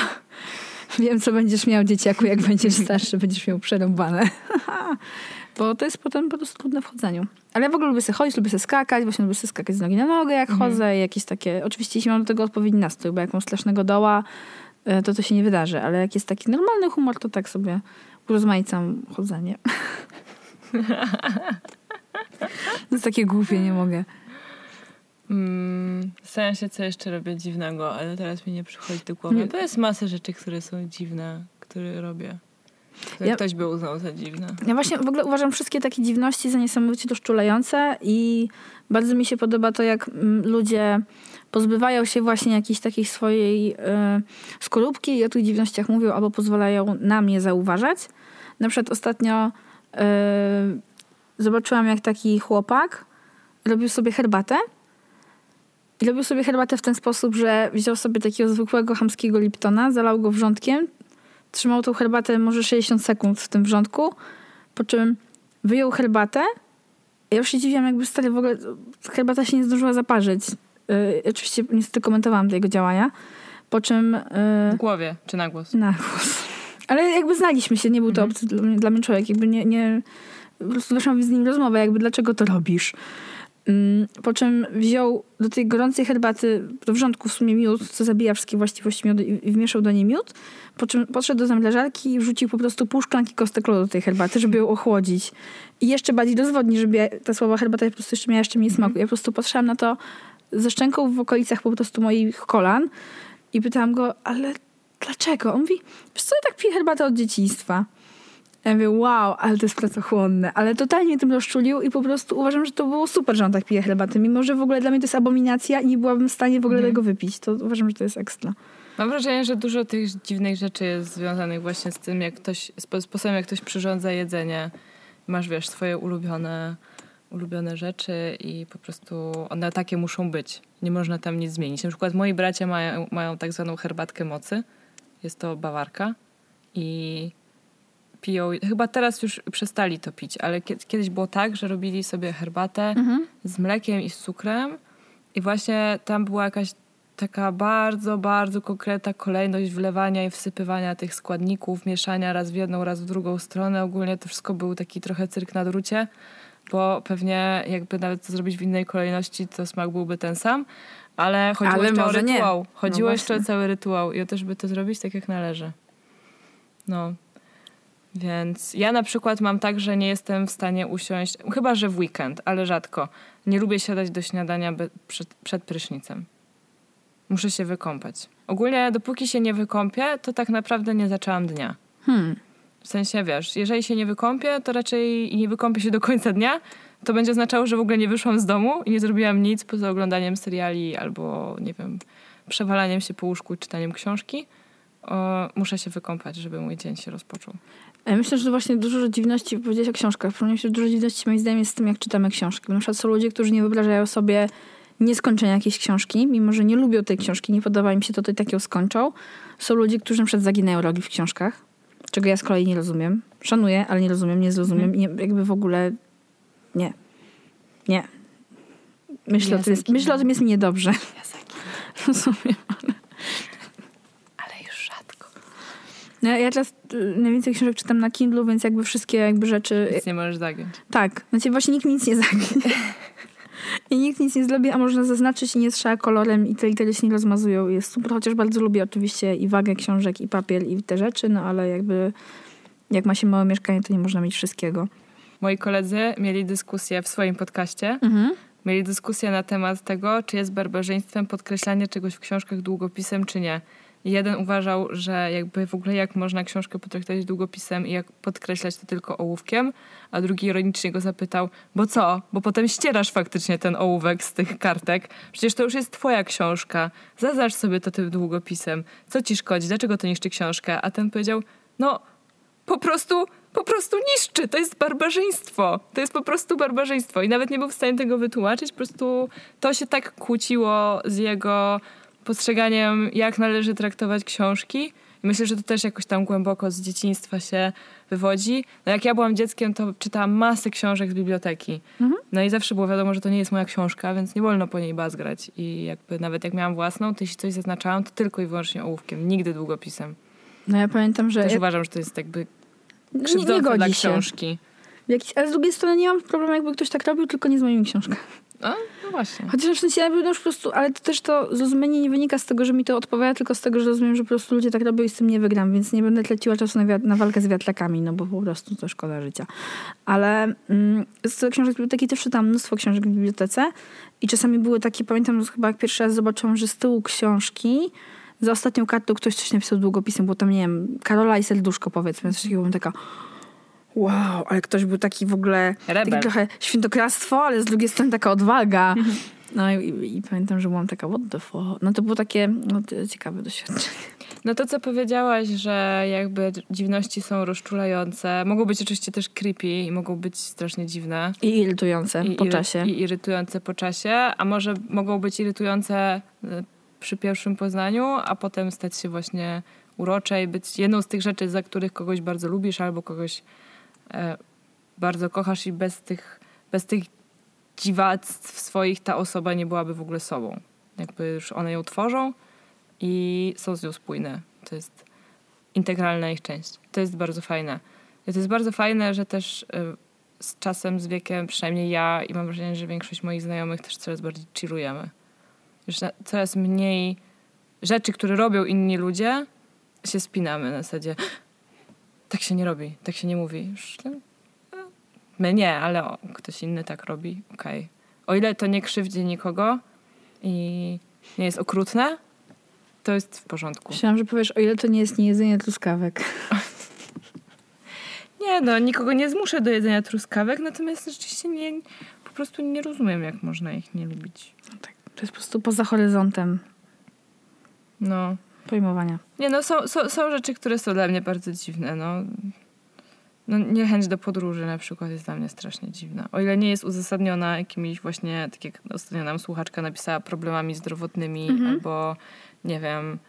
*laughs* wiem co będziesz miał dzieciaku, jak będziesz starszy, będziesz miał przerąbane. *laughs* Bo to jest potem po prostu trudne w chodzeniu. Ale ja w ogóle lubię sobie chodzić, lubię sobie skakać, właśnie lubię sobie skakać z nogi na nogę, jak chodzę i jakieś takie... Oczywiście jeśli mam do tego odpowiedni nastrój, bo jak mam strasznego doła, e, to to się nie wydarzy, ale jak jest taki normalny humor, to tak sobie urozmaicam chodzenie. *laughs* to jest takie głupie, nie mogę. Mm, Zastanawiam się, co jeszcze robię dziwnego, ale teraz mi nie przychodzi do głowy. To jest masa rzeczy, które są dziwne, które robię. Które Ja- ktoś by uznał za dziwne. Ja właśnie w ogóle uważam wszystkie takie dziwności za niesamowicie doszczulające i bardzo mi się podoba to, jak mm, ludzie pozbywają się właśnie jakiejś takiej swojej e, skorupki i o tych dziwnościach mówią albo pozwalają nam je zauważać. Na przykład ostatnio e, zobaczyłam, jak taki chłopak robił sobie herbatę i robił sobie herbatę w ten sposób, że wziął sobie takiego zwykłego chamskiego Liptona, zalał go wrzątkiem, trzymał tą herbatę może 60 sekund w tym wrzątku, po czym wyjął herbatę. Ja już się dziwiłam, jakby stary w ogóle herbata się nie zdążyła zaparzyć. Yy, oczywiście niestety komentowałam te jego działania. Po czym W yy, głowie czy na głos. na głos. Ale jakby znaliśmy się, nie był to obcy dla mnie, dla mnie człowiek. Jakby nie, nie, po prostu weszłam z nim rozmowę, jakby dlaczego to robisz. Mm, Po czym wziął do tej gorącej herbaty, do wrzątku w sumie miód, co zabija wszystkie właściwości miodu i wmieszał do niej miód. Po czym podszedł do zamrażarki i wrzucił po prostu pół szklanki kostek lodu do tej herbaty, żeby ją ochłodzić. I jeszcze bardziej rozwodnić, żeby ta słaba herbata po prostu jeszcze miała jeszcze mniej smaku. Ja po prostu patrzyłam na to ze szczęką w okolicach po prostu moich kolan i pytałam go, ale dlaczego? On mówi, wiesz co, ja tak piję herbatę od dzieciństwa. Ja mówię, wow, ale to jest pracochłonne. Ale totalnie tym rozczulił i po prostu uważam, że to było super, że on tak pije herbatę. Mimo, że w ogóle dla mnie to jest abominacja i nie byłabym w stanie w ogóle Mhm. tego wypić. To uważam, że to jest ekstra. Mam wrażenie, że dużo tych dziwnych rzeczy jest związanych właśnie z tym, jak ktoś, spo- sposobem, jak ktoś przyrządza jedzenie. Masz, wiesz, swoje ulubione, ulubione rzeczy i po prostu one takie muszą być. Nie można tam nic zmienić. Na przykład moi bracia mają, mają tak zwaną herbatkę mocy. Jest to bawarka i piją, chyba teraz już przestali to pić, ale kie- kiedyś było tak, że robili sobie herbatę z mlekiem i z cukrem i właśnie tam była jakaś taka bardzo, bardzo konkretna kolejność wlewania i wsypywania tych składników, mieszania raz w jedną, raz w drugą stronę. Ogólnie to wszystko był taki trochę cyrk na drucie, bo pewnie jakby nawet to zrobić w innej kolejności, to smak byłby ten sam. Ale chodziło Ale jeszcze o może nie. rytuał. No Chodziło jeszcze o cały rytuał i o to, żeby to zrobić tak, jak należy. No. Więc ja na przykład mam tak, że nie jestem w stanie usiąść, chyba że w weekend, ale rzadko. Nie lubię siadać do śniadania przed, przed prysznicem. Muszę się wykąpać. Ogólnie dopóki się nie wykąpię, to tak naprawdę nie zaczęłam dnia. Hmm. W sensie, wiesz, jeżeli się nie wykąpię, to raczej nie wykąpię się do końca dnia, to będzie oznaczało, że w ogóle nie wyszłam z domu i nie zrobiłam nic poza oglądaniem seriali albo, nie wiem, przewalaniem się po łóżku i czytaniem książki. O, muszę się wykąpać, żeby mój dzień się rozpoczął. Myślę, że właśnie dużo dziwności, powiedziałeś o książkach, przypomniał się, że dużo dziwności moim zdaniem jest z tym, jak czytamy książki. Na przykład są ludzie, którzy nie wyobrażają sobie nieskończenia jakiejś książki, mimo że nie lubią tej książki, nie podoba im się to, to i tak ją skończą. Są ludzie, którzy na przykład zaginają rogi w książkach, czego ja z kolei nie rozumiem. Szanuję, ale nie rozumiem, nie zrozumiem. Nie, jakby w ogóle nie. Nie. Myślę, Ja o tym jest, myślę o tym jest mi niedobrze. Ja *laughs* Rozumiem. ale już rzadko. No, ja teraz y, najwięcej książek czytam na Kindle, więc jakby wszystkie jakby rzeczy Nic nie możesz zagiąć. Tak, znaczy właśnie nikt nic nie zagnie. *laughs* I nikt nic nie zrobi, a można zaznaczyć i nie strzela kolorem i te litery się nie rozmazują. Jest super, chociaż bardzo lubię oczywiście i wagę książek, i papier, i te rzeczy, no ale jakby jak ma się małe mieszkanie, to nie można mieć wszystkiego. Moi koledzy mieli dyskusję w swoim podcaście. Mhm. Mieli dyskusję na temat tego, czy jest barbarzyństwem podkreślanie czegoś w książkach długopisem, czy nie. Jeden uważał, że jakby w ogóle jak można książkę potraktować długopisem i jak podkreślać to tylko ołówkiem, a drugi ironicznie go zapytał, bo co? Bo potem ścierasz faktycznie ten ołówek z tych kartek. Przecież to już jest twoja książka. Zaznacz sobie to tym długopisem. Co ci szkodzi? Dlaczego to niszczy książkę? A ten powiedział, no po prostu, po prostu niszczy. To jest barbarzyństwo. To jest po prostu barbarzyństwo. I nawet nie był w stanie tego wytłumaczyć. Po prostu to się tak kłóciło z jego postrzeganiem, jak należy traktować książki. I myślę, że to też jakoś tam głęboko z dzieciństwa się wywodzi. No jak ja byłam dzieckiem, to czytałam masę książek z biblioteki. No i zawsze było wiadomo, że to nie jest moja książka, więc nie wolno po niej bazgrać. I jakby nawet jak miałam własną, to jeśli coś zaznaczałam, to tylko i wyłącznie ołówkiem, nigdy długopisem. No ja pamiętam, że Też ja, uważam, że to jest jakby nie, nie krzywdzące dla się. książki. Jakiś, ale z drugiej strony nie mam problemu, jakby ktoś tak robił, tylko nie z moimi książkami. A, no właśnie. Chociaż w sensie no już po prostu, ale to też to zrozumienie nie wynika z tego, że mi to odpowiada, tylko z tego, że rozumiem, że po prostu ludzie tak robią i z tym nie wygram, więc nie będę leciła czasu na, na walkę z wiatrakami, no bo po prostu to szkoda życia. Ale mm, z książek biblioteki też czytam mnóstwo książek w bibliotece i czasami były takie, pamiętam, chyba jak pierwszy raz zobaczyłam, że z tyłu książki za ostatnią kartą ktoś coś napisał długopisem, było tam, nie wiem, Karola i serduszko powiedzmy, coś takiego, byłem taka wow, ale ktoś był taki w ogóle Rebel. taki trochę świętokradztwo, ale z drugiej strony taka odwaga. *laughs* No i, i, i pamiętam, że byłam taka, what the fuck. No to było takie no, ciekawe doświadczenie. No to, co powiedziałaś, że jakby dziwności są rozczulające, mogą być oczywiście też creepy i mogą być strasznie dziwne. I irytujące I, po iry- czasie. I irytujące po czasie, a może mogą być irytujące y, przy pierwszym poznaniu, a potem stać się właśnie urocze i być jedną z tych rzeczy, za których kogoś bardzo lubisz albo kogoś e, bardzo kochasz i bez tych, bez tych dziwactw swoich ta osoba nie byłaby w ogóle sobą. Jakby już one ją tworzą i są z nią spójne. To jest integralna ich część. To jest bardzo fajne. To jest bardzo fajne, że też y, z czasem, z wiekiem, przynajmniej ja i mam wrażenie, że większość moich znajomych też coraz bardziej chillujemy. Już coraz mniej rzeczy, które robią inni ludzie, się spinamy na zasadzie tak się nie robi, tak się nie mówi. No, e, my nie, ale o, ktoś inny tak robi, okej. O ile to nie krzywdzi nikogo i nie jest okrutne, to jest w porządku. Myślałam, że powiesz, o ile to nie jest niejedzenie truskawek. *laughs* Nie no, nikogo nie zmuszę do jedzenia truskawek, natomiast rzeczywiście nie, po prostu nie rozumiem, jak można ich nie lubić. Tak, to jest po prostu poza horyzontem No. Pojmowania. Nie no, są, są, są rzeczy, które są dla mnie bardzo dziwne, no. No, niechęć do podróży na przykład jest dla mnie strasznie dziwna. O ile nie jest uzasadniona jakimiś właśnie, tak jak ostatnio nam słuchaczka napisała, problemami zdrowotnymi Mhm. albo, nie wiem,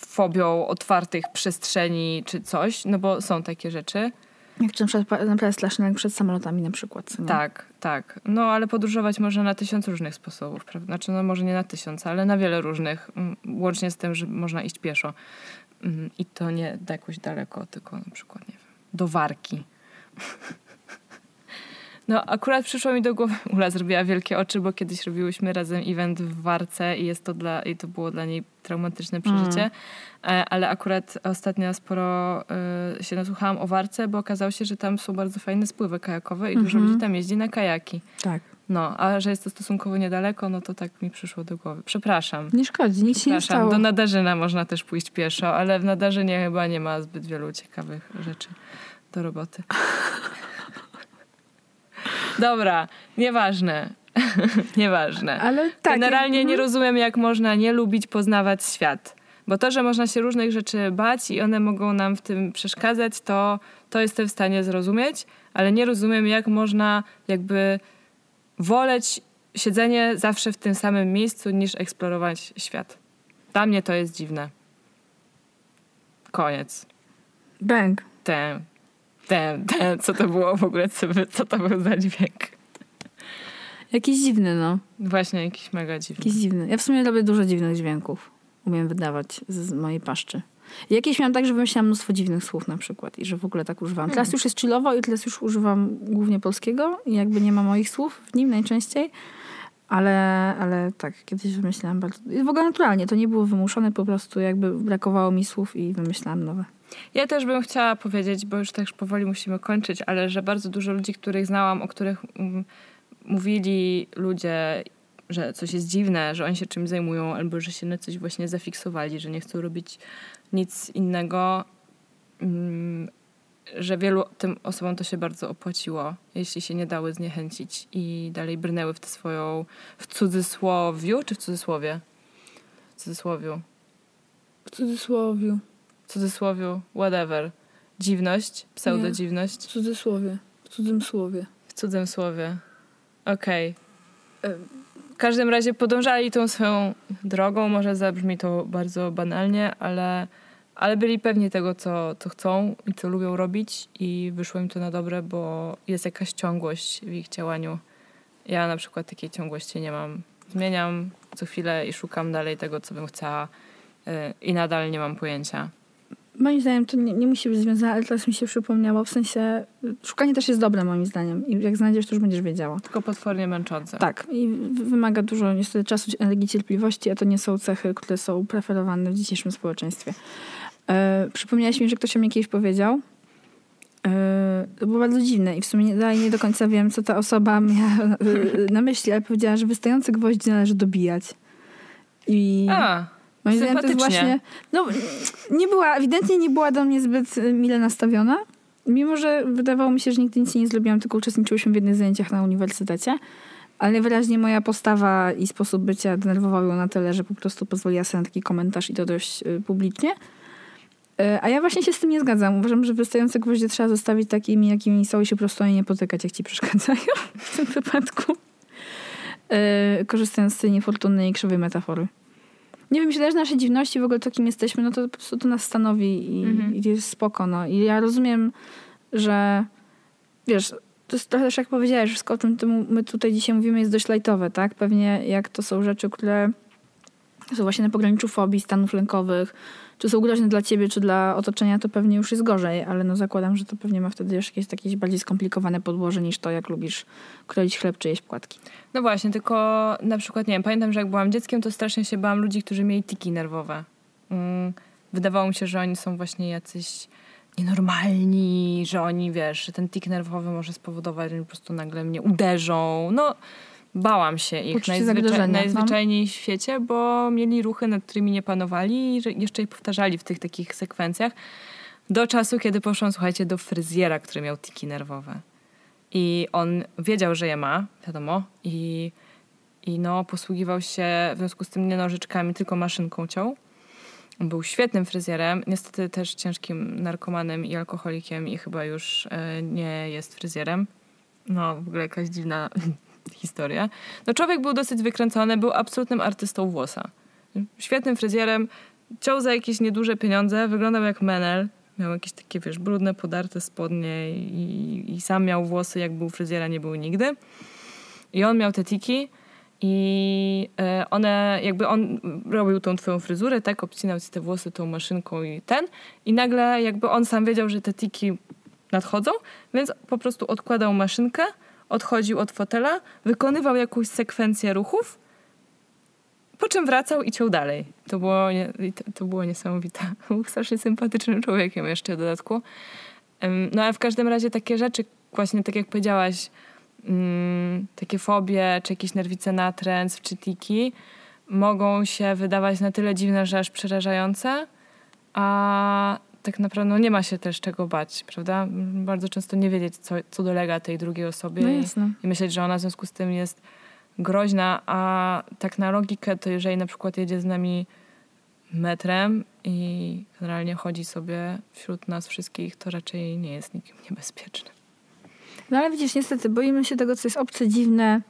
fobią otwartych przestrzeni czy coś, no bo są takie rzeczy. Jak czy na przykład jak przed samolotami na przykład. Nie? Tak, tak. No ale podróżować można na tysiąc różnych sposobów, prawda? Znaczy, no może nie na tysiąc, ale na wiele różnych. mm, Łącznie z tym, że można iść pieszo. Mm, I to nie jakoś daleko, tylko na przykład, nie wiem, do Warki. No akurat przyszło mi do głowy, *laughs* Ula zrobiła wielkie oczy, bo kiedyś robiłyśmy razem event w Warce i jest to dla, i to było dla niej traumatyczne przeżycie. E, Ale akurat ostatnio sporo y, się nasłuchałam o Warce, bo okazało się, że tam są bardzo fajne spływy kajakowe i dużo Mhm. ludzi tam jeździ na kajaki. Tak. No, a że jest to stosunkowo niedaleko, no to tak mi przyszło do głowy. Przepraszam. Nie szkodzi, nic się nie stało. Do Nadarzyna można też pójść pieszo, ale w Nadarzynie chyba nie ma zbyt wielu ciekawych rzeczy do roboty. *laughs* Dobra, nieważne. *laughs* nieważne. Ale tak. Generalnie nie mhm. rozumiem, jak można nie lubić poznawać świat. Bo to, że można się różnych rzeczy bać i one mogą nam w tym przeszkadzać, to, to jestem w stanie zrozumieć, ale nie rozumiem, jak można jakby woleć siedzenie zawsze w tym samym miejscu, niż eksplorować świat. Dla mnie to jest dziwne. Koniec. Bang. Ten, ten, ten, co to było w ogóle, co, co to był za dźwięk? Jakiś dziwny, no. Właśnie jakiś mega dziwny. Jakiś dziwny. Ja w sumie robię dużo dziwnych dźwięków. Umiem wydawać z, mojej paszczy. Jakieś miałam tak, że wymyślałam mnóstwo dziwnych słów na przykład i że w ogóle tak używam. Teraz już jest chillowo i teraz już używam głównie polskiego i jakby nie ma moich słów w nim najczęściej. Ale, ale tak, kiedyś wymyślałam bardzo... W ogóle naturalnie, to nie było wymuszone, po prostu jakby brakowało mi słów i wymyślałam nowe. Ja też bym chciała powiedzieć, bo już też powoli musimy kończyć, ale że bardzo dużo ludzi, których znałam, o których mm, mówili ludzie, że coś jest dziwne, że oni się czymś zajmują, albo że się na coś właśnie zafiksowali, że nie chcą robić nic innego, mm, że wielu tym osobom to się bardzo opłaciło, jeśli się nie dały zniechęcić i dalej brnęły w tę swoją, w cudzysłowiu, czy w cudzysłowie? W cudzysłowiu. W cudzysłowiu. W cudzysłowiu, whatever. Dziwność, pseudodziwność. W cudzysłowie. W cudzym słowie. W cudzym słowie. Okej. W każdym razie podążali tą swoją drogą. Może zabrzmi to bardzo banalnie, ale, ale byli pewni tego, co, co chcą i co lubią robić i wyszło im to na dobre, bo jest jakaś ciągłość w ich działaniu. Ja na przykład takiej ciągłości nie mam. Zmieniam co chwilę i szukam dalej tego, co bym chciała y, i nadal nie mam pojęcia. Moim zdaniem to nie, nie musi być związane, ale teraz mi się przypomniało. W sensie szukanie też jest dobre moim zdaniem. I jak znajdziesz, to już będziesz wiedziała. Tylko potwornie męczące. Tak. I wymaga dużo niestety czasu, energii, cierpliwości, a to nie są cechy, które są preferowane w dzisiejszym społeczeństwie. E, przypomniałeś mi, że ktoś o mnie kiedyś powiedział. E, to było bardzo dziwne i w sumie nie, dalej nie do końca wiem, co ta osoba miała e, na myśli, ale powiedziała, że wystające gwoździe należy dobijać. I... A, Moim zdaniem to jest właśnie. No, nie była, ewidentnie nie była do mnie zbyt y, mile nastawiona. Mimo, że wydawało mi się, że nigdy nic nie zrobiłam, tylko uczestniczyłyśmy w jednych zajęciach na uniwersytecie. Ale najwyraźniej moja postawa i sposób bycia denerwowały ją na tyle, że po prostu pozwoliła sobie na taki komentarz i to dość y, publicznie. Y, A ja właśnie się z tym nie zgadzam. Uważam, że wystające gwoździe trzeba zostawić takimi, jakimi są i się po prostu o nie potykać, jak ci przeszkadzają *laughs* w tym wypadku. Korzystając z tej niefortunnej i krzywej metafory. Nie wiem, myślę, że nasze dziwności, w ogóle to, kim jesteśmy, no to po prostu to nas stanowi i, Mhm. i jest spoko, no. I ja rozumiem, że wiesz, to jest trochę też jak powiedziałeś, wszystko o czym my tutaj dzisiaj mówimy jest dość lajtowe, tak? Pewnie jak to są rzeczy, które są właśnie na pograniczu fobii, stanów lękowych, czy są groźne dla ciebie, czy dla otoczenia, to pewnie już jest gorzej, ale no zakładam, że to pewnie ma wtedy już jakieś takie bardziej skomplikowane podłoże niż to, jak lubisz kroić chleb czy jeść płatki. No właśnie, tylko na przykład, nie wiem, pamiętam, że jak byłam dzieckiem, to strasznie się bałam ludzi, którzy mieli tiki nerwowe. Mm, wydawało mi się, że oni są właśnie jacyś nienormalni, że oni, wiesz, że ten tik nerwowy może spowodować, że oni po prostu nagle mnie uderzą. No, bałam się ich zagrożenia, no. najzwyczajniej w świecie, bo mieli ruchy, nad którymi nie panowali i jeszcze je powtarzali w tych takich sekwencjach. Do czasu, kiedy poszłam, słuchajcie, do fryzjera, który miał tiki nerwowe. I on wiedział, że je ma, wiadomo, i, i no, posługiwał się w związku z tym nie nożyczkami, tylko maszynką ciął. Był świetnym fryzjerem, niestety też ciężkim narkomanem i alkoholikiem i chyba już e, nie jest fryzjerem. No, w ogóle jakaś dziwna historia. No, człowiek był dosyć wykręcony, był absolutnym artystą włosa. Świetnym fryzjerem, ciął za jakieś nieduże pieniądze, wyglądał jak menel. Miał jakieś takie, wiesz, brudne, podarte spodnie i, i sam miał włosy, jak był fryzjera, nie był nigdy. I on miał te tiki i e, one, jakby on robił tą twoją fryzurę, tak, obcinał ci te włosy tą maszynką i ten. I nagle jakby on sam wiedział, że te tiki nadchodzą, więc po prostu odkładał maszynkę, odchodził od fotela, wykonywał jakąś sekwencję ruchów, po czym wracał i ciął dalej. To było, to, było niesamowite. *laughs* Był strasznie sympatycznym człowiekiem jeszcze w dodatku. No ale w każdym razie takie rzeczy, właśnie tak jak powiedziałaś, mm, takie fobie, czy jakieś nerwice natręt, czy tiki, mogą się wydawać na tyle dziwne, że aż przerażające, a tak naprawdę no, nie ma się też czego bać, prawda? Bardzo często nie wiedzieć, co, co dolega tej drugiej osobie No i, i myśleć, że ona w związku z tym jest groźna, a tak na logikę to jeżeli na przykład jedzie z nami metrem i generalnie chodzi sobie wśród nas wszystkich, to raczej nie jest nikim niebezpieczny. No ale widzisz, niestety boimy się tego, co jest obce, dziwne,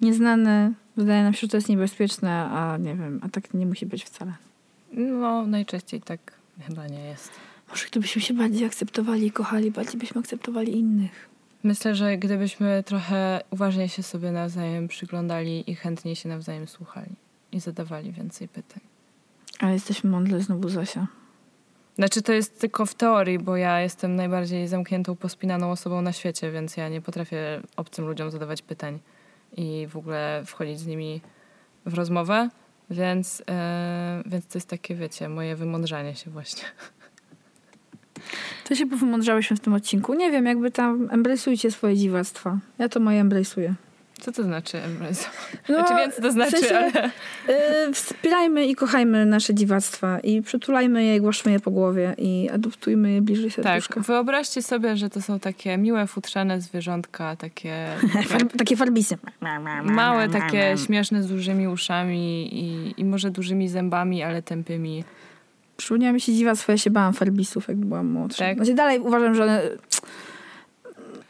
nieznane. Wydaje nam się, że to jest niebezpieczne, a nie wiem, a tak nie musi być wcale. No, najczęściej tak chyba nie jest. Może gdybyśmy się bardziej akceptowali i kochali, bardziej byśmy akceptowali innych. Myślę, że gdybyśmy trochę uważnie się sobie nawzajem przyglądali i chętnie się nawzajem słuchali i zadawali więcej pytań. Ale jesteśmy mądre znowu, Zosia. Znaczy to jest tylko w teorii, bo ja jestem najbardziej zamkniętą, pospinaną osobą na świecie, więc ja nie potrafię obcym ludziom zadawać pytań i w ogóle wchodzić z nimi w rozmowę, więc, yy, więc to jest takie, wiecie, moje wymądrzanie się właśnie. To się powymądrzałyśmy w tym odcinku. Nie wiem, jakby tam embracujcie swoje dziwactwa. Ja to moje embracuję. Co to znaczy embrace? No, znaczy więcej to znaczy, w sensie, ale... Yy, wspierajmy i kochajmy nasze dziwactwa i przytulajmy je i głaszczmy je po głowie i adoptujmy je bliżej serduszka. Tak, wyobraźcie sobie, że to są takie miłe, futrzane zwierzątka, takie... *laughs* Farb, takie farbisy. Małe, takie śmieszne, z dużymi uszami i, i może dużymi zębami, ale tępymi. Przypomniała mi się dziwactwo, ja się bałam farbisów, jak byłam młodsza. Tak? Znaczy dalej uważam, że one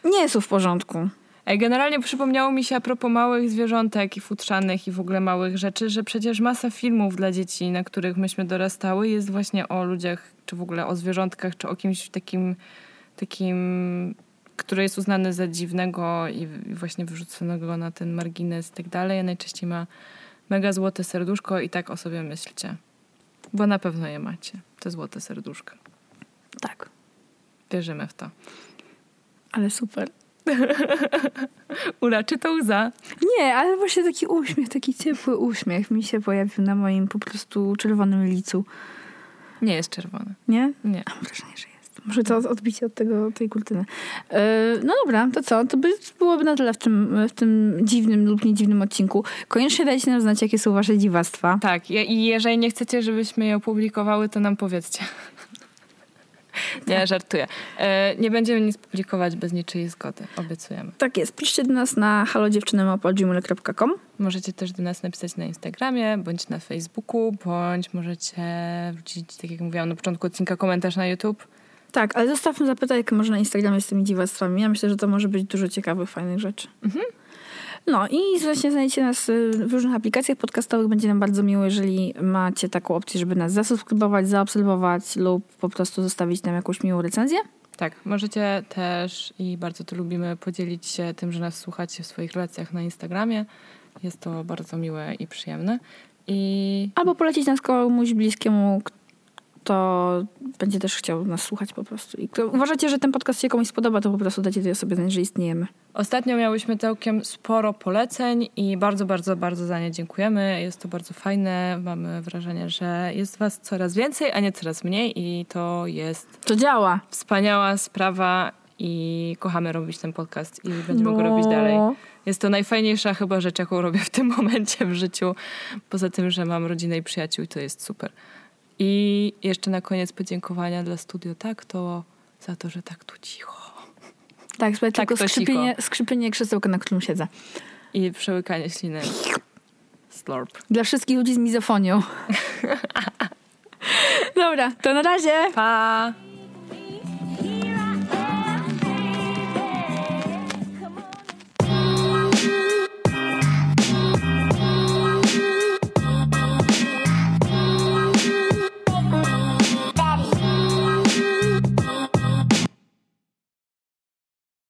nie są w porządku. Ej, Generalnie przypomniało mi się a propos małych zwierzątek i futrzanych i w ogóle małych rzeczy, że przecież masa filmów dla dzieci, na których myśmy dorastały, jest właśnie o ludziach, czy w ogóle o zwierzątkach, czy o kimś takim, takim który jest uznany za dziwnego i i właśnie wyrzuconego na ten margines i tak dalej. A najczęściej ma mega złote serduszko i tak o sobie myślcie. Bo na pewno je macie, te złote serduszka. Tak, Wierzymy w to. ale super. *laughs* Ula, czy to łza? Nie, ale właśnie taki uśmiech, taki ciepły uśmiech mi się pojawił na moim po prostu czerwonym licu. Nie jest czerwone. Nie? Nie. Mam wrażenie, że jest. Może to odbicie od tego, tej kurtyny. Yy, no dobra, to co? To by, byłoby na tyle w tym, w tym dziwnym lub niedziwnym odcinku. Koniecznie dajcie nam znać, jakie są wasze dziwactwa. Tak, i jeżeli nie chcecie, żebyśmy je opublikowały, to nam powiedzcie. *laughs* Nie, żartuję. E, nie będziemy nic publikować bez niczyjej zgody, obiecujemy. Tak jest. Piszcie do nas na halodziewczynymopolgmail.com Możecie też do nas napisać na Instagramie, bądź na Facebooku, bądź możecie wrzucić, tak jak mówiłam na początku odcinka, komentarz na YouTube. Tak, ale zostawmy zapytajkę może na Instagramie z tymi dziwactwami. Ja myślę, że to może być dużo ciekawych, fajnych rzeczy. No i właśnie znajdziecie nas y, w różnych aplikacjach podcastowych. Będzie nam bardzo miło, jeżeli macie taką opcję, żeby nas zasubskrybować, zaobserwować lub po prostu zostawić nam jakąś miłą recenzję. Tak, możecie też i bardzo to lubimy podzielić się tym, że nas słuchacie w swoich relacjach na Instagramie. Jest to bardzo miłe i przyjemne. I Albo polecić nas komuś bliskiemu, kto będzie też chciał nas słuchać po prostu. I kto uważacie, że ten podcast się komuś spodoba, to po prostu dajcie tej osobie znać, że istniejemy. Ostatnio miałyśmy całkiem sporo poleceń i bardzo, bardzo, bardzo za nie dziękujemy. Jest to bardzo fajne. Mamy wrażenie, że jest Was coraz więcej, a nie coraz mniej i to jest To działa. wspaniała sprawa i kochamy robić ten podcast i będziemy go No. robić dalej. Jest to najfajniejsza chyba rzecz, jaką robię w tym *laughs* momencie w życiu. Poza tym, że mam rodzinę i przyjaciół i to jest super. I jeszcze na koniec podziękowania dla Studio Tak to za to, że tak tu cicho. Tak, słuchaj, Tak, tylko to skrzypienie, skrzypienie krzesełka, na którym siedzę. I przełykanie śliny. Slurp. Dla wszystkich ludzi z mizofonią. *laughs* Dobra, to na razie! Pa!